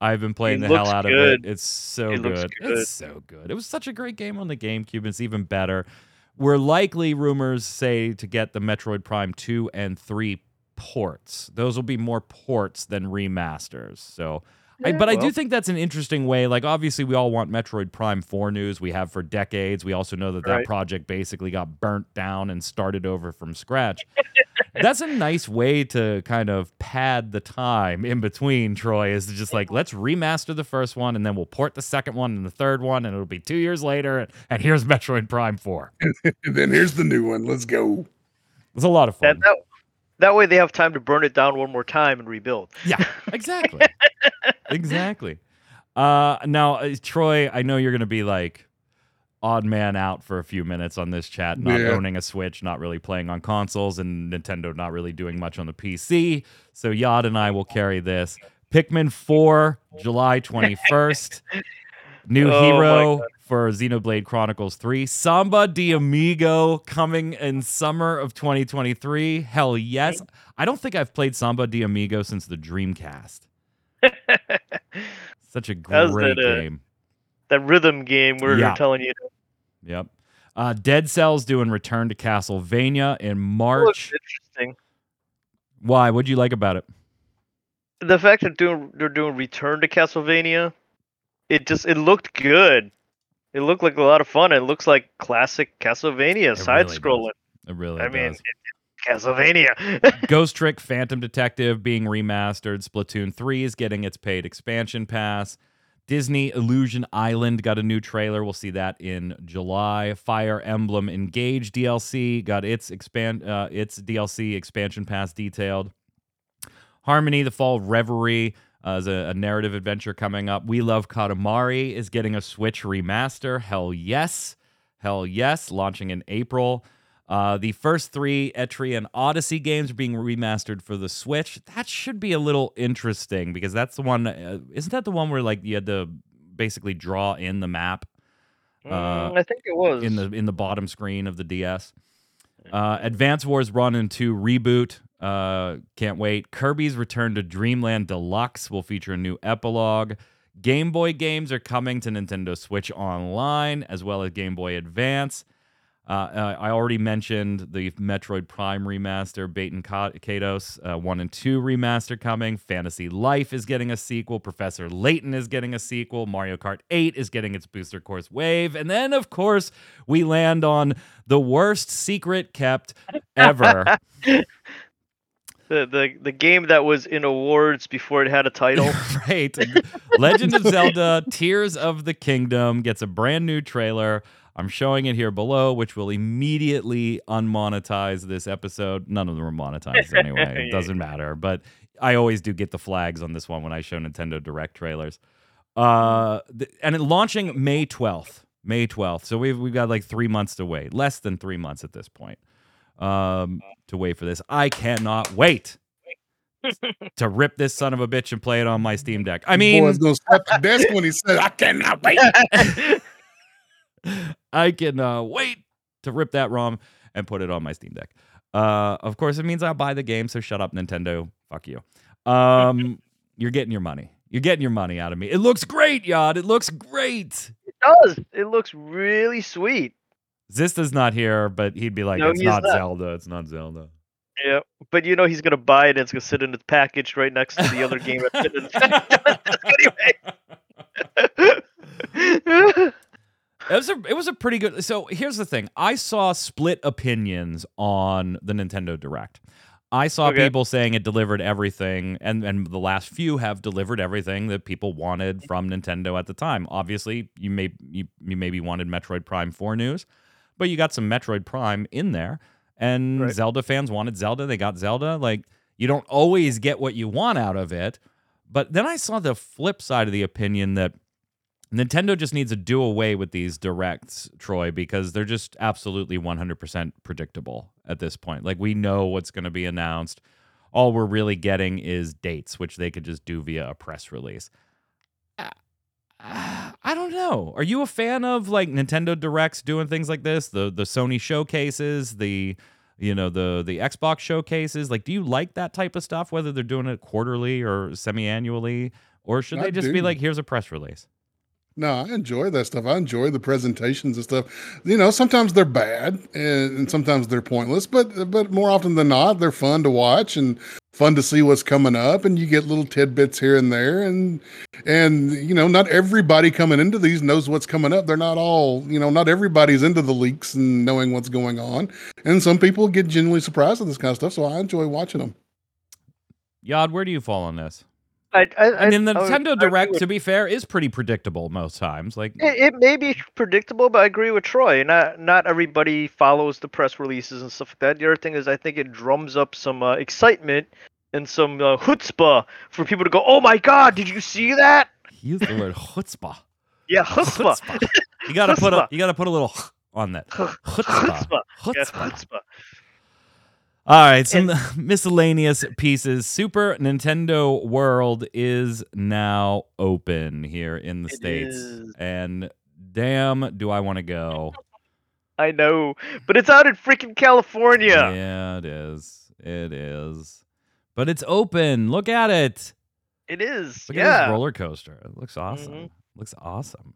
I've been playing It the hell out good. of it. It's so It good. good. It's so good. It was such a great game on the GameCube. It's even better. We're likely, rumors say, to get the Metroid Prime 2 and 3 ports. Those will be more ports than remasters. So, I, Yeah, but I do think that's an interesting way. Like, obviously, we all want Metroid Prime 4 news. We have for decades. We also know that that project basically got burnt down and started over from scratch. that's a nice way to kind of pad the time in between, Troy, is just like, let's remaster the first one and then we'll port the second one and the third one, and it'll be two years later. And, and here's Metroid Prime 4. And then here's the new one. Let's go. It's a lot of That, fun. that that way they have time to burn it down one more time and rebuild. Yeah, exactly. Exactly. Uh, now, uh, Troy, I know you're going to be like odd man out for a few minutes on this chat, not Yeah. owning a Switch, not really playing on consoles, and Nintendo not really doing much on the PC. So Yod and I will carry this. Pikmin 4, July 21st. New Oh hero for Xenoblade Chronicles 3. Samba de Amigo coming in summer of 2023. Hell yes. I don't think I've played Samba de Amigo since the Dreamcast. Such a great that, uh, game. that rhythm game where Yeah. they're telling you to Yep. Uh, Dead Cells doing Return to Castlevania in March. interesting. Why? What'd you like about it? The fact that doing they're doing Return to Castlevania, it just it looked good. It looked like a lot of fun. It looks like classic Castlevania side really scrolling. It really I mean, does. it, Castlevania. Ghost Trick Phantom Detective being remastered. Splatoon 3 is getting its paid expansion pass. Disney Illusion Island got a new trailer. We'll see that in July. Fire Emblem Engage DLC got its expand uh, its DLC expansion pass detailed. Harmony: The Fall Reverie uh, is a, a narrative adventure coming up. We Love Katamari is getting a Switch remaster. Hell yes, hell yes, launching in April. Uh, the first three Etrian Odyssey games are being remastered for the Switch. That should be a little interesting because that's the one. Uh, isn't that the one where like you had to basically draw in the map uh, Mm, I think it was in the in the bottom screen of the DS? Uh, Advance Wars One and Two reboot. Uh, can't wait. Kirby's Return to Dreamland Deluxe will feature a new epilogue. Game Boy games are coming to Nintendo Switch Online as well as Game Boy Advance. Uh, uh, I already mentioned the Metroid Prime remaster, Baten Kaitos uh, 1 and 2 remaster coming. Fantasy Life is getting a sequel. Professor Layton is getting a sequel. Mario Kart 8 is getting its Booster Course Wave. And then, of course, we land on the worst secret kept ever. the the the game that was in awards before it had a title. right. Legend of Zelda Tears of the Kingdom gets a brand new trailer. I'm showing it here below, which will immediately unmonetize this episode. None of them are monetized anyway. It doesn't matter. But I always do get the flags on this one when I show Nintendo Direct trailers. Uh, th- and it launching May 12th. May 12th. So we've, we've got like three months to wait, less than three months at this point um, to wait for this. I cannot wait to rip this son of a bitch and play it on my Steam Deck. I mean, Boy's gonna slap the desk when he said, "I cannot wait." I can uh, wait to rip that ROM and put it on my Steam Deck. Uh, of course, it means I'll buy the game. So shut up, Nintendo. Fuck you. Um, you're getting your money. You're getting your money out of me. It looks great, Yod. It looks great. it does. It looks really sweet. Zista's not here, but he'd be like, No, "It's not, not. Zelda. It's not Zelda." Yeah, but you know he's gonna buy it and it's gonna sit in the package right next to the other game that's sitting in the anyway. It was a it was a pretty good. So here's the thing: I saw split opinions on the Nintendo Direct. I saw Okay. people saying it delivered everything, and and the last few have delivered everything that people wanted from Nintendo at the time. Obviously, you may you, you maybe wanted Metroid Prime Four news, but you got some Metroid Prime in there, and Right. Zelda fans wanted Zelda. They got Zelda. Like you don't always get what you want out of it, but then I saw the flip side of the opinion that Nintendo just needs to do away with these directs, Troy, because they're just absolutely 100% predictable at this point. Like, we know what's going to be announced. All we're really getting is dates, which they could just do via a press release. Uh, uh, I don't know. Are you a fan of like Nintendo Directs doing things like this? The the Sony showcases, the you know the the Xbox showcases. Like, do you like that type of stuff? Whether they're doing it quarterly or semi-annually, or should I they just be like, here's a press release? No, I enjoy that stuff. I enjoy the presentations and stuff. You know, sometimes they're bad and, and sometimes they're pointless, but but more often than not, they're fun to watch and fun to see what's coming up. And you get little tidbits here and there. And and you know, not everybody coming into these knows what's coming up. They're not all you know. Not everybody's into the leaks and knowing what's going on. And some people get genuinely surprised at this kind of stuff. So I enjoy watching them. Yod, where do you fall on this? I, I, I mean, the I Nintendo Direct, to be fair, is pretty predictable most times. Like, It, it may be predictable, but I agree with Troy. Not not everybody follows the press releases and stuff like that. The other thing is, I think it drums up some uh, excitement and some uh, chutzpah for people to go, "Oh my God, did you see that?" he used the word chutzpah. Yeah, chutzpah. Chutzpah. You gotta put a you gotta put a little on that. Chutzpah. Chutzpah. Yeah, Chutzpah. All right, some miscellaneous pieces. Super Nintendo World is now open here in the states, is. and damn, do I want to go? I know, but it's out in freaking California. Yeah, it is. It is. But it's open. Look at it. It is. Look at this roller coaster. It looks awesome. Mhm. Looks awesome.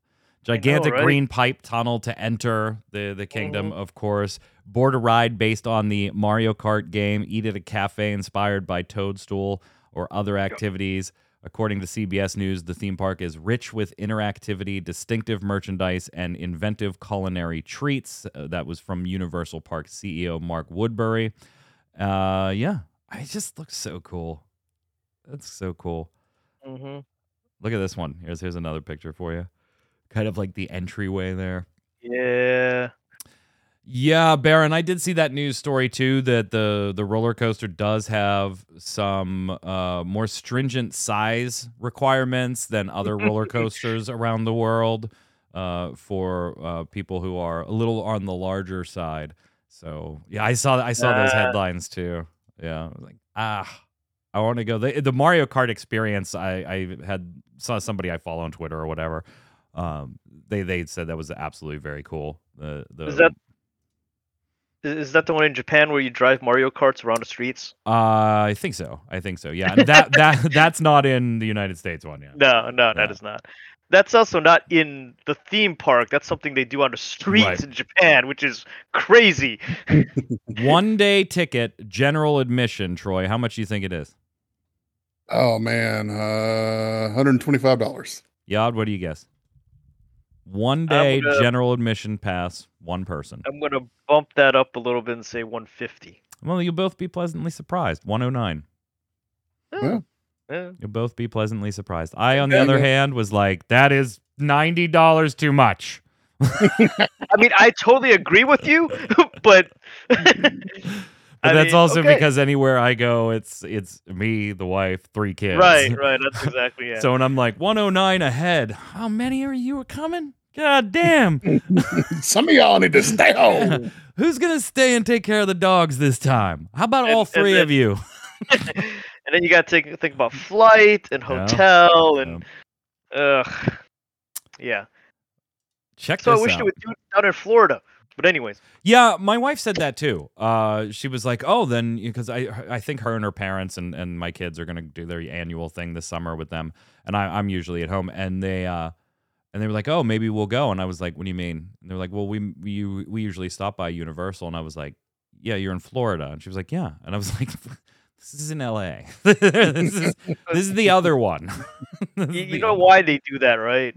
Gigantic right? green pipe tunnel to enter the the kingdom, Mhm. of course. Board a ride based on the Mario Kart game. Eat at a cafe inspired by Toadstool or other activities. According to CBS News, the theme park is rich with interactivity, distinctive merchandise, and inventive culinary treats. Uh, that was from Universal Park CEO Mark Woodbury. Uh, yeah, it just looks so cool. That's so cool. hmm Look at this one. Here's here's another picture for you. Kind of like the entryway there. Yeah. Yeah, Baron, I did see that news story too that the the roller coaster does have some uh, more stringent size requirements than other roller coasters around the world uh, for uh, people who are a little on the larger side. So yeah, I saw I saw those Ah. headlines too. Yeah, I was like ah, I want to go. The, the Mario Kart experience, I I had saw somebody I follow on Twitter or whatever. Um, they they said that was absolutely very cool. The the Is that is is that the one in Japan where you drive Mario Karts around the streets? Uh, I think so. I think so. Yeah, and that that that's not in the United States one. Yeah. No, no, that Yeah. is not. That's also not in the theme park. That's something they do on the streets Right. in Japan, which is crazy. One day ticket, general admission. Troy, how much do you think it is? Oh man, uh, hundred and twenty-five dollars. Yod, what do you guess? One day gonna- general admission pass, one person. I'm gonna bump that up a little bit and say 150. Well, you'll both be pleasantly surprised. 109. Yeah. Yeah. Eh. You'll both be pleasantly surprised. I, on the Yeah, other yeah. hand, was like, that is ninety dollars too much. I mean, I totally agree with you, but But I that's mean, also okay. because anywhere I go, it's it's me, the wife, three kids. right, right. That's exactly it. So when I'm like 109 ahead, how many are you coming? God damn. Some of y'all need to stay home. Who's gonna stay and take care of the dogs this time? How about And- all three then- of you? and then you got to think, think about flight and Yeah. hotel and ugh, yeah. Check So I wish out. they would do it down in Florida. But anyways, Yeah, my wife said that too. Uh, she was like, "Oh, then because I I think her and her parents and, and my kids are gonna do their annual thing this summer with them, and I, I'm usually at home, and they uh, and they were like, "Oh, maybe we'll go," and I was like, "What do you mean?" And they're like, "Well, we we we usually stop by Universal," and I was like, "Yeah, you're in Florida," and she was like, "Yeah," and I was like. This is in L.A. this is this is the other one. You, you know why they do that, right?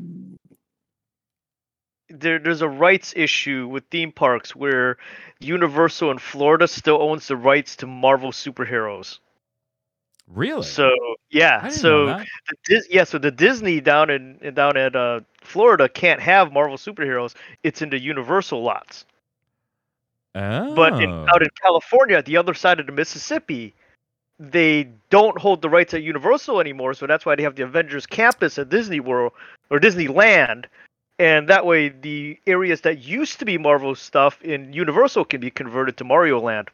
There, there's a rights issue with theme parks where Universal in Florida still owns the rights to Marvel superheroes. Really? So yeah, so the Dis- yeah, so the Disney down in in- down at uh, Florida can't have Marvel superheroes. It's in the Universal lots. Oh. But in, out in California, the other side of the Mississippi, they don't hold the rights at Universal anymore. So that's why they have the Avengers campus at Disney World or Disneyland, and that way the areas that used to be Marvel stuff in Universal can be converted to Mario Land.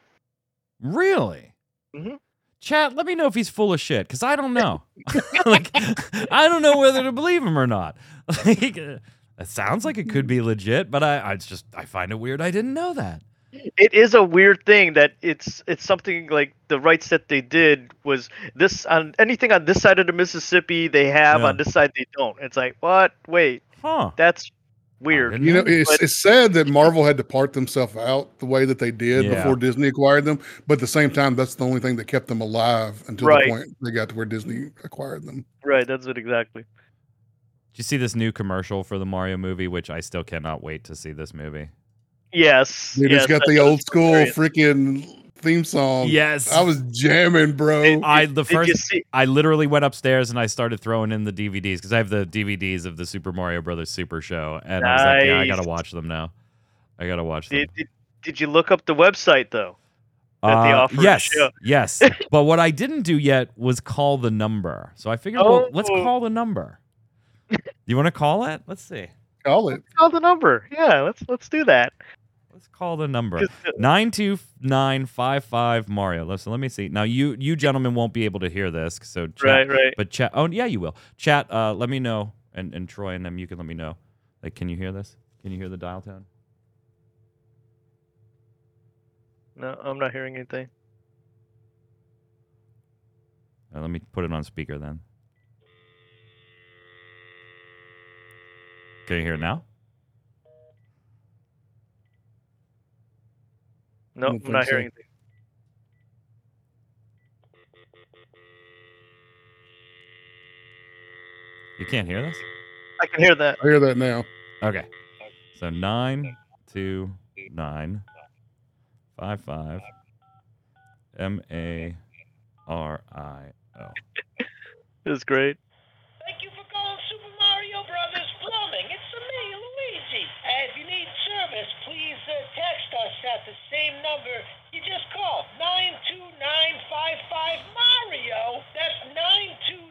Really? Mhm. Chat, let me know if he's full of shit, because I don't know. like, I don't know whether to believe him or not. Like, uh, it sounds like it could be legit, but I, I it's just I find it weird. I didn't know that. It is a weird thing that it's it's something like the rights that they did was this on anything on this side of the Mississippi they have Yeah. on this side they don't. It's like what? Wait, Huh? that's weird. You know, know. it's, But- it's sad that Marvel had to part themselves out the way that they did Yeah. before Disney acquired them. But at the same time, that's the only thing that kept them alive until Right. the point they got to where Disney acquired them. Right, that's it exactly. Did you see this new commercial for the Mario movie? Which I still cannot wait to see this movie. Yes. Dude, yes, it's got the old school freaking theme song. Yes, I was jamming, bro. I the first see? I literally went upstairs and I started throwing in the DVDs because I have the DVDs of the Super Mario Brothers Super Show, and I was like, yeah, I gotta watch them now. I gotta watch them. Did, did, did you look up the website though? that they Uh, offer yes, show. yes. but what I didn't do yet was call the number. So I figured, well, let's Oh. call the number. you want to call it? Let's see. Call it. Call the number. Yeah, let's let's do that. Let's call the number Nine two nine five five Mario. Listen, let me see. Now you you gentlemen won't be able to hear this, so chat, Right, right. But chat. Oh yeah, you will. Chat. Uh, let me know, and and Troy and them. You can let me know. Like, can you hear this? Can you hear the dial tone? No, I'm not hearing anything. Uh, let me put it on speaker then. Can you hear it now? No, don't I'm not so. hearing anything. You can't hear this? I can hear that. I hear that now. Okay. So nine two nine five five M A R I O. It's great. Thank you for calling Super Mario Brothers Plumbing. It's me, Luigi. And if you need service, please uh, text us at the same number you just called, 92955 Mario. That's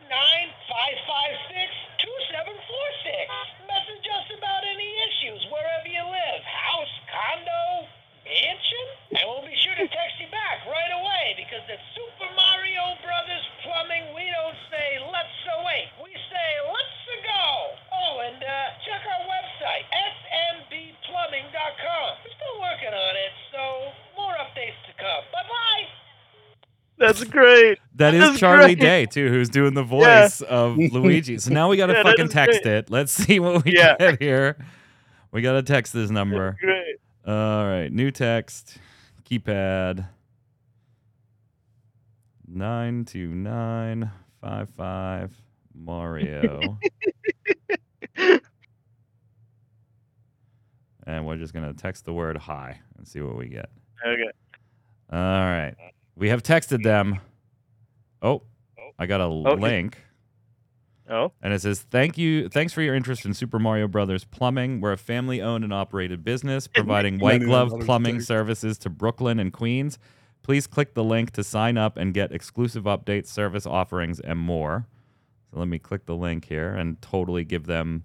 929-556-2746. Message us about any issues wherever you live, house, condo, mansion, and we'll be sure to text you back right away because at Super Mario Brothers Plumbing, we don't say let's uh, wait, we say let's uh, go. Oh, and uh, check our website, smbplumbing.com. We're still working on it, so more updates to come. Bye bye. That's great. That is That's Charlie great. Day too, who's doing the Yeah. voice of Luigi. So now we gotta Yeah, fucking text great. it. Let's see what we Yeah. get here. We gotta text this number. Great. All right, new text, keypad. Nine two nine five five Mario. and we're just gonna text the word hi and see what we get. Okay. All right. We have texted them. Oh, I got a Okay. link. Oh, And it says, "Thank you, thanks for your interest in Super Mario Brothers Plumbing. We're a family-owned and operated business providing white glove plumbing services to Brooklyn and Queens. Please click the link to sign up and get exclusive updates, service offerings, and more." So let me click the link here and totally give them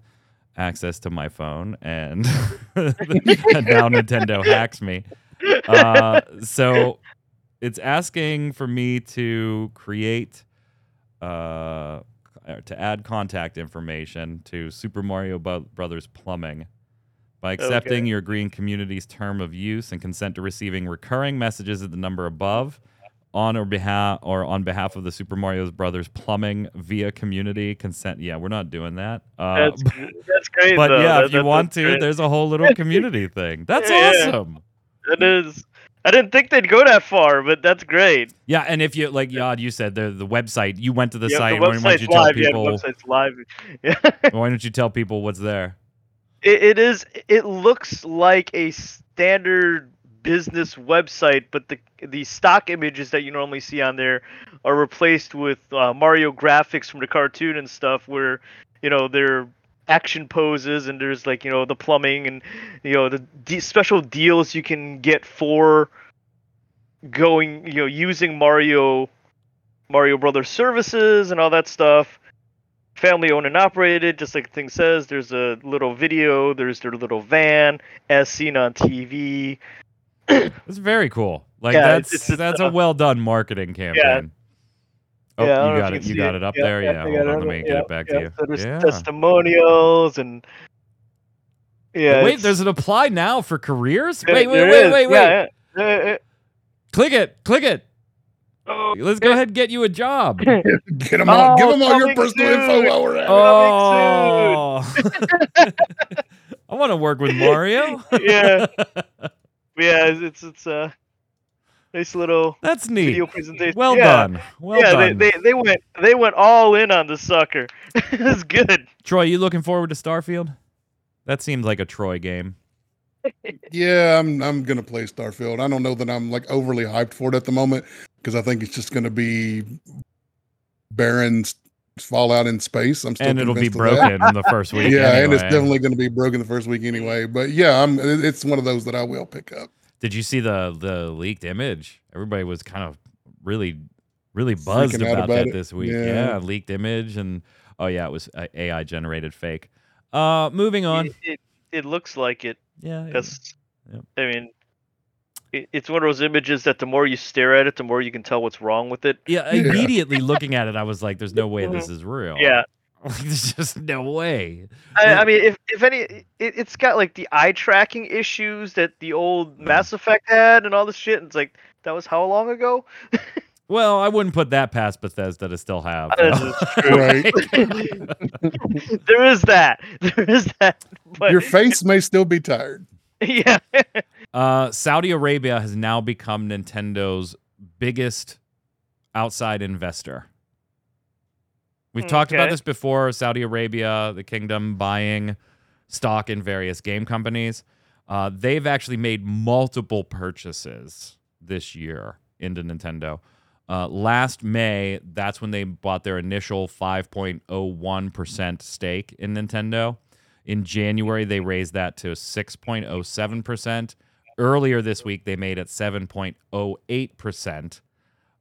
access to my phone, and, and now Nintendo hacks me. Uh, so it's asking for me to create uh, to add contact information to Super Mario Brothers Plumbing. By accepting Okay. your green community's term of use and consent to receiving recurring messages at the number above, on or behalf or on behalf of the Super Mario Brothers Plumbing via community consent. Yeah, we're not doing that. Uh, that's that's great. but though. yeah, That- if you want to, great. there's a whole little community thing. That's Yeah. awesome. It is. I didn't think they'd go that far, but that's great. Yeah, and if you like, Yod, you said the the website. You went to the yeah, site. the why don't website's you tell live. Yeah, the people? website's live. Yeah. why don't you tell people what's there? It, it is. It looks like a standard business website, but the the stock images that you normally see on there are replaced with uh, Mario graphics from the cartoon and stuff, where you know they're action poses and there's like you know the plumbing and you know the de- special deals you can get for going you know using Mario Mario Brothers services and all that stuff family owned and operated, just like the thing says. There's a little video. There's their little van, as seen on TV. It's very cool. Like Yeah, that's it's- it's, that's uh, a well done marketing campaign. Oh, Yeah, I don't know you got you it. You got it. it up Yeah, there. yeah, Yeah, hold on. Let me Yeah, get it back yeah. to you. So there's Yeah. testimonials and yeah. wait, it's- does it apply now for careers? there- Wait, wait, there wait, wait, wait. Yeah, yeah. Uh, uh, Click it. Click it. oh, Let's go ahead and get you a job. Get them all. Give Oh, them all your personal soon. info while we're at it. Oh. I want to work with Mario. yeah, yeah. It's it's, it's a nice little That's neat. video presentation. Well yeah. done. Well yeah, done. They, they they went they went all in on the sucker. it's good. Troy, you looking forward to Starfield? That seems like a Troy game. Yeah, I'm I'm gonna play Starfield. I don't know that I'm like overly hyped for it at the moment because I think it's just gonna be barren s- Fallout in space. I'm still And it'll be convinced of that. broken in the first week. Yeah, and it's definitely going to be broken the first week anyway. But yeah, I'm. It's one of those that I will pick up. Did you see the the leaked image? Everybody was kind of really really buzzed about, about that it. this week. Yeah. Yeah. leaked image and oh yeah, it was AI generated fake. Uh moving on. It, it, it looks like it. Yeah. yeah. That's. Yep. I mean, it's one of those images that the more you stare at it, the more you can tell what's wrong with it. Yeah, Yeah. immediately looking at it, I was like, "There's no way this is real." Yeah. like, there's just no way. I, I mean, if if any, it, it's got like the eye tracking issues that the old Mass Effect had and all this shit. And it's like that was how long ago? Well, I wouldn't put that past Bethesda to still have. That though. true. Right. there is that. There is that. But Your face may still be tired. yeah. Uh, Saudi Arabia has now become Nintendo's biggest outside investor. We've talked about this before Saudi Arabia, the kingdom, buying stock in various game companies. Uh, they've actually made multiple purchases this year into Nintendo. Uh, last May, that's when they bought their initial 5.01% stake in Nintendo. In January, they raised that to 6.07%. Earlier this week, they made it 7.08%.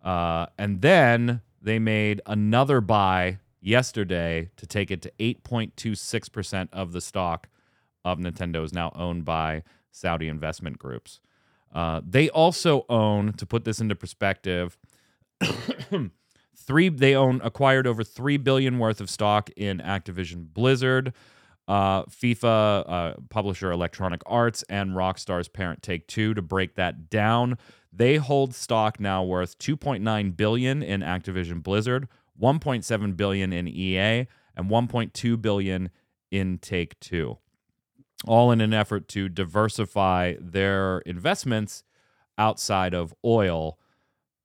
Uh, and then they made another buy yesterday to take it to 8.26% of the stock of Nintendo is now owned by Saudi investment groups. Uh, they also own, to put this into perspective, three. They own acquired over three billion worth of stock in Activision Blizzard, uh, FIFA uh, publisher Electronic Arts, and Rockstar's parent Take Two. To break that down, they hold stock now worth 2.9 billion in Activision Blizzard, 1.7 billion in EA, and 1.2 billion in Take Two. All in an effort to diversify their investments outside of oil.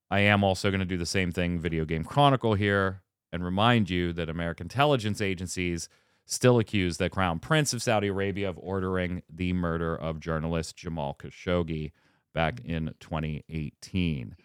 I am also going to do the same thing, Video Game Chronicle here, and remind you that American intelligence agencies still accuse the Crown Prince of Saudi Arabia of ordering the murder of journalist Jamal Khashoggi back in 2018.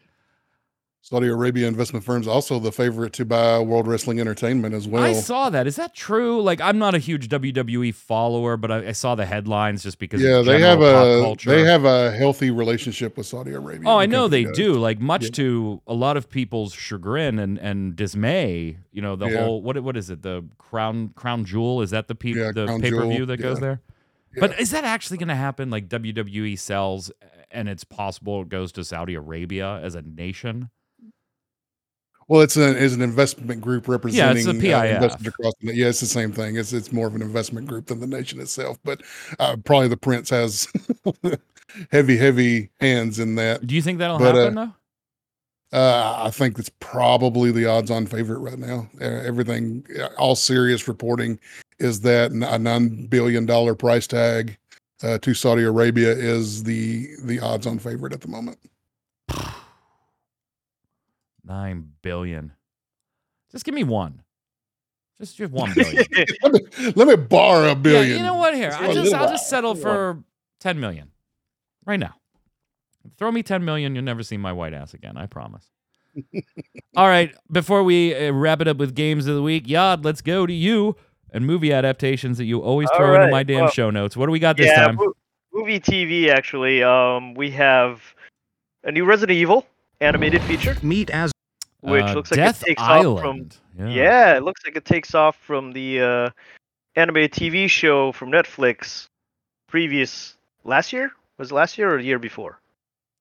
Saudi Arabia investment firms also the favorite to buy World Wrestling Entertainment as well. I saw that. Is that true? Like, I'm not a huge WWE follower, but I, I saw the headlines just because. yeah, they have a they have a healthy relationship with Saudi Arabia. Oh, I know they does. Uh, do. Like much Yeah. to a lot of people's chagrin and, and dismay. You know the Yeah. whole what what is it? The crown crown jewel is that the pe- Yeah, the pay per view that goes there? But is that actually going to happen? Like WWE sells, and it's possible it goes to Saudi Arabia as a nation. Well, it's an is an investment group representing uh, PIF. investors across. The, yeah, it's the same thing. It's it's more of an investment group than the nation itself. But uh, probably the prince has heavy heavy hands in that. Do you think that'll But, uh, happen though? Uh, I think it's probably the odds-on favorite right now. Uh, everything, uh, all serious reporting, is that a nine billion dollar price tag uh, to Saudi Arabia is the the odds-on favorite at the moment. Nine billion. Just give me one. Just just one billion. let, me, let me borrow a billion. Yeah, you know what? Here, That's I what just I I'll just settle for ten million, right now. Throw me ten million, you'll never see my white ass again. I promise. All right, before we uh, wrap it up with games of the week, Yod, let's go to you and movie adaptations that you always All throw into my damn well, show notes. What do we got this yeah, time? mo- movie TV actually. Um, we have a new Resident Evil animated feature, Meet as which Uh, looks like Death it takes Island. off from. yeah. Yeah, it looks like it takes off from the uh, animated TV show from Netflix. Previous last year was it last year or the year before?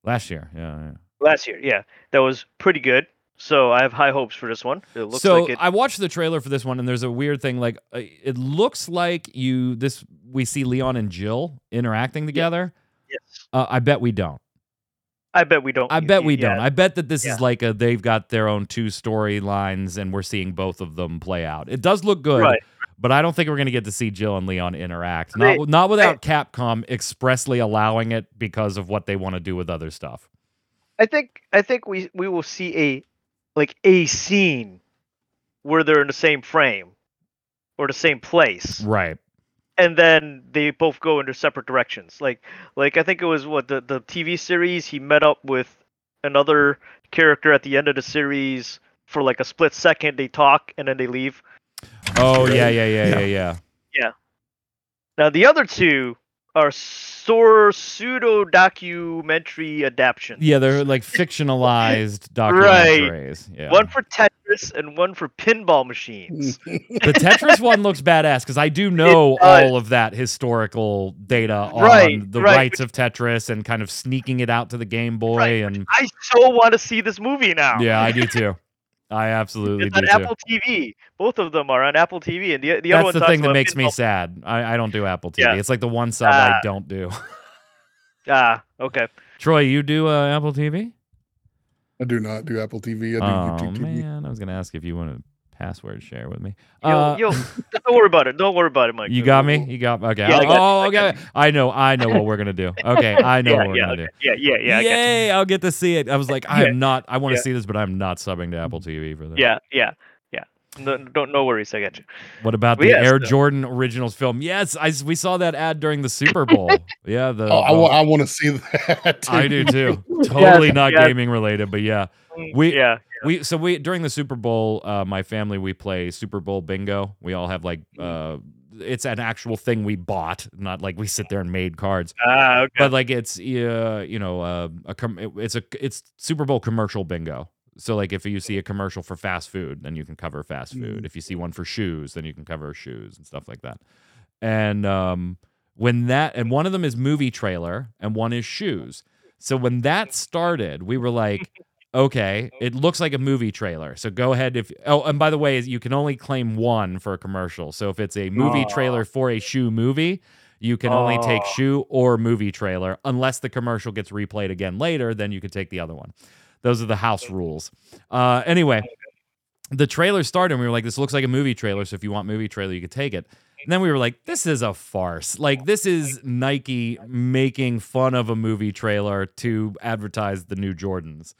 last year. Yeah. yeah. Last year, yeah, that was pretty good. So I have high hopes for this one. It looks so like it. I watched the trailer for this one, and there's a weird thing. Like, uh, it looks like you this we see Leon and Jill interacting together. yes, Uh, I bet we don't. I bet we don't. I bet we yeah, don't. I bet that this Yeah. is like a they've got their own two storylines, and we're seeing both of them play out. It does look good, Right. but I don't think we're gonna get to see Jill and Leon interact. They- Not not without Capcom expressly allowing it because of what they want to do with other stuff. I think I think we we will see a like a scene where they're in the same frame or the same place, Right. And then they both go in their separate directions. Like like I think it was what the the TV series he met up with another character at the end of the series for like a split second. They talk and then they leave. Oh yeah, yeah, yeah, yeah, yeah, yeah. Now the other two are sor- pseudo documentary adaptations. Yeah, they're like fictionalized Right. documentaries. Yeah. One for Tetris and one for pinball machines. the Tetris one looks badass because I do know all of that historical data on Right, the right, rights of Tetris and kind of sneaking it out to the Game Boy. Right, and I so want to see this movie now. yeah, I do too. I absolutely It's do on too. Apple TV. Both of them are on Apple TV, and the the That's other one the thing that makes me pinball- sad. I, I don't do Apple TV. Yeah. It's like the one sub I Ah. don't do. Ah, okay. Troy, you do uh, Apple TV? I do not do Apple TV. I do Oh YouTube TV. man, I was gonna ask if you want to password share with me. You'll, Uh, you'll, don't worry about it. Don't worry about it, Mike. You got me. You got okay. Yeah, I got oh, you, I okay. I know. I know what we're gonna do. Okay, I know yeah, what we're yeah, gonna okay. do. yeah, yeah, yeah. Yay! I'll get to see it. I was like, I Yeah, am not. I want to yeah. see this, but I'm not subbing to Apple TV for this. Yeah, yeah, yeah. No, don't no worries. I got you. What about Well, the yes, Air the- Jordan Originals film? Yes, I we saw that ad during the Super Bowl. yeah, the. Oh, I, the- I want to see that. Too. I do too. Totally not yes. gaming related, but yeah. Mm, We- yeah. We so we during the Super Bowl, uh, my family we play Super Bowl bingo. We all have like uh, it's an actual thing we bought, not like we sit there and made cards. Ah, okay. But like it's uh, you know uh, a com- it- it's a it's Super Bowl commercial bingo. So like if you see a commercial for fast food, then you can cover fast food. If you see one for shoes, then you can cover shoes and stuff like that. And um, when that and one of them is movie trailer and one is shoes. So when that started, we were like, okay, it looks like a movie trailer. So go ahead if oh, and by the way, you can only claim one for a commercial. So if it's a movie trailer for a shoe movie, you can only take shoe or movie trailer unless the commercial gets replayed again later. Then you can take the other one. Those are the house rules. Uh, anyway, the trailer started and we were like, this looks like a movie trailer. So if you want movie trailer, you could take it. And then we were like, this is a farce. Like, this is Nike making fun of a movie trailer to advertise the new Jordans.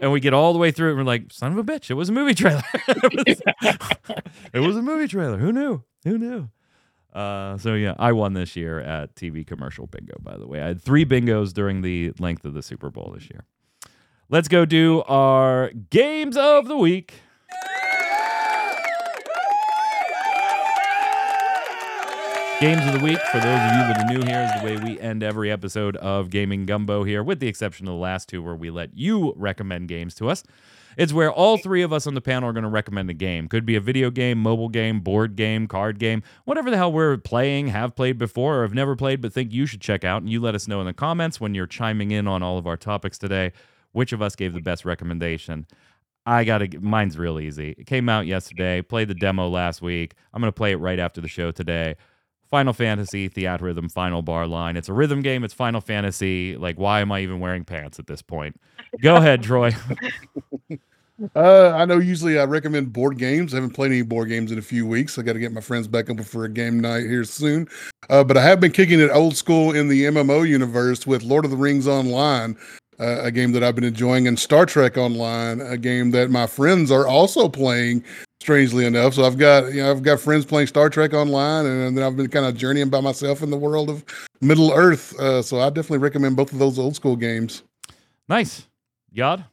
And we get all the way through it and we're like, son of a bitch, it was a movie trailer. it, was, it was a movie trailer. Who knew? Who knew? Uh, so yeah, I won this year at TV commercial bingo. By the way, I had three bingos during the length of the Super Bowl this year. let's go do our games of the week. Games of the week, for those of you that are new here, is the way we end every episode of Gaming Gumbo here, with the exception of the last two where we let you recommend games to us. It's where all three of us on the panel are going to recommend a game. Could be a video game, mobile game, board game, card game, whatever the hell we're playing, have played before, or have never played but think you should check out. And you let us know in the comments when you're chiming in on all of our topics today which of us gave the best recommendation. I got to, mine's real easy. It came out yesterday, played the demo last week. I'm going to play it right after the show today. Final Fantasy Theatrhythm Final Bar Line. It's a rhythm game. It's Final Fantasy. Like, why am I even wearing pants at this point? Go ahead, Troy. Uh, I know usually I recommend board games. I haven't played any board games in a few weeks. I got to get my friends back up for a game night here soon. Uh, but I have been kicking it old school in the MMO universe with Lord of the Rings Online, uh, a game that I've been enjoying, and Star Trek Online, a game that my friends are also playing. Strangely enough, so I've got you know I've got friends playing Star Trek Online, and then I've been kind of journeying by myself in the world of Middle Earth. Uh, so I definitely recommend both of those old school games. Nice. Yod?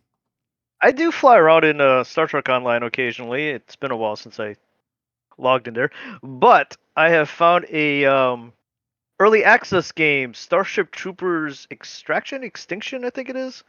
I do fly around in uh, Star Trek Online occasionally. It's been a while since I logged in there, but I have found a um, early access game, Starship Troopers Extraction Extinction, I think it is,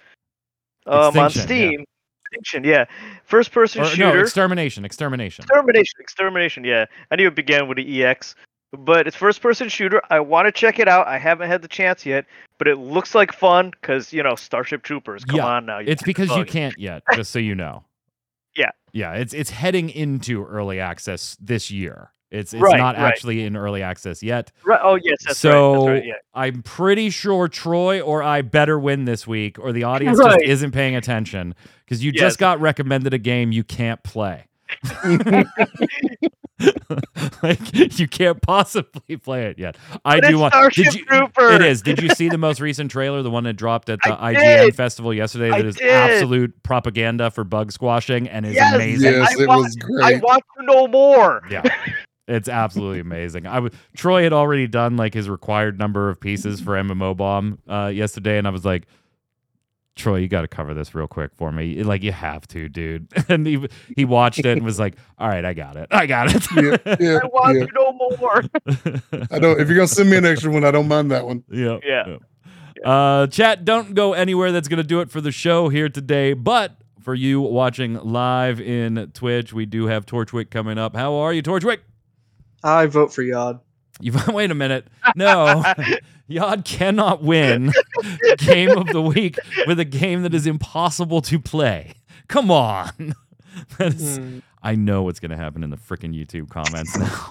um, on Extinction, yeah. Steam. Extinction, yeah, first person Or, shooter. no, extermination. Extermination. Extermination, extermination. Yeah, I knew it began with the EX, but it's first person shooter. I want to check it out. I haven't had the chance yet, but it looks like fun because you know Starship Troopers. Come Yeah, on now. you It's because you can't yet, just so you know. Yeah. Yeah, it's it's heading into early access this year. It's it's Right, not right. actually in early access yet. Right. Oh yes, that's so right. That's right. Yeah. I'm pretty sure Troy or I better win this week, or the audience Right. just isn't paying attention because you Yes. just got recommended a game you can't play. like you can't possibly play it yet. I But do want. Starship Did you? Troopers. It is. Did you see the most recent trailer, the one that dropped at the I IGN did. festival yesterday? I That is did. absolute propaganda for bug squashing and is Yes. amazing. Yes, I it want- was I great. want to know more. Yeah. It's absolutely amazing. I was Troy had already done like his required number of pieces for MMO Bomb uh, yesterday, and I was like, Troy, you got to cover this real quick for me. Like you have to, dude. And he he watched it and was like, All right, I got it. I got it. yeah, yeah, I want yeah. to know more. I don't. If you're gonna send me an extra one, I don't mind that one. yeah. Yeah. Uh, chat, don't go anywhere. That's going to do it for the show here today. But for you watching live in Twitch, we do have Torchwick coming up. How are you, Torchwick? I vote for Yod. You wait a minute. No, Yod cannot win game of the week with a game that is impossible to play. Come on. That is, Hmm. I know what's going to happen in the freaking YouTube comments now.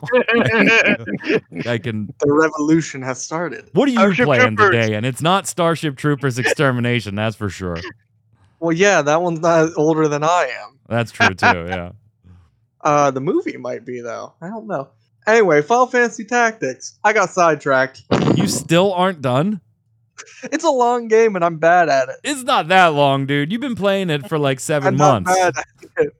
I can. The revolution has started. What are you Starship playing Troopers. today? And it's not Starship Troopers Extermination. That's for sure. Well, yeah, that one's not older than I am. That's true too. Yeah. Uh, the movie might be though. I don't know. Anyway, Final Fantasy Tactics. I got sidetracked. You still aren't done? It's a long game and I'm bad at it. It's not that long, dude. You've been playing it for like 7 I'm not months. bad at it.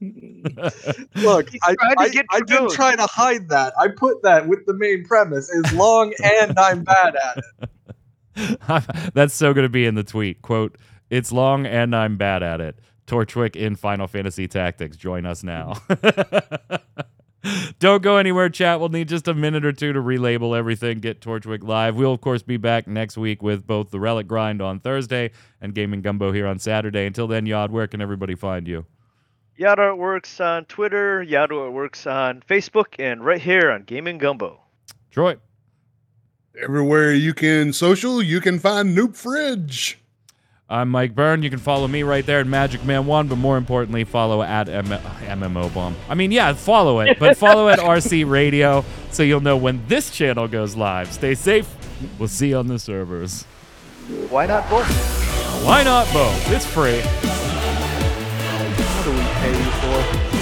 Look, He's I, trying to I, I didn't try to hide that. I put that with the main premise. Is long and I'm bad at it. That's so going to be in the tweet. Quote, it's long and I'm bad at it. Torchwick in Final Fantasy Tactics. Join us now. Don't go anywhere, chat. We'll need just a minute or two to relabel everything, get Torchwick live. We'll, of course, be back next week with both the Relic Grind on Thursday and Gaming Gumbo here on Saturday. Until then, Yod, where can everybody find you? Yada works on Twitter. Yada works on Facebook, and right here on Gaming Gumbo. Troy. Everywhere you can social, you can find Noob Fridge. I'm Mike Byrne. You can follow me right there at Magic Man One, but more importantly, follow at M- MMO Bomb. I mean, yeah, follow it, but follow at RC Radio so you'll know when this channel goes live. Stay safe. We'll see you on the servers. Why not both? Why not both? It's free. What do we pay you for?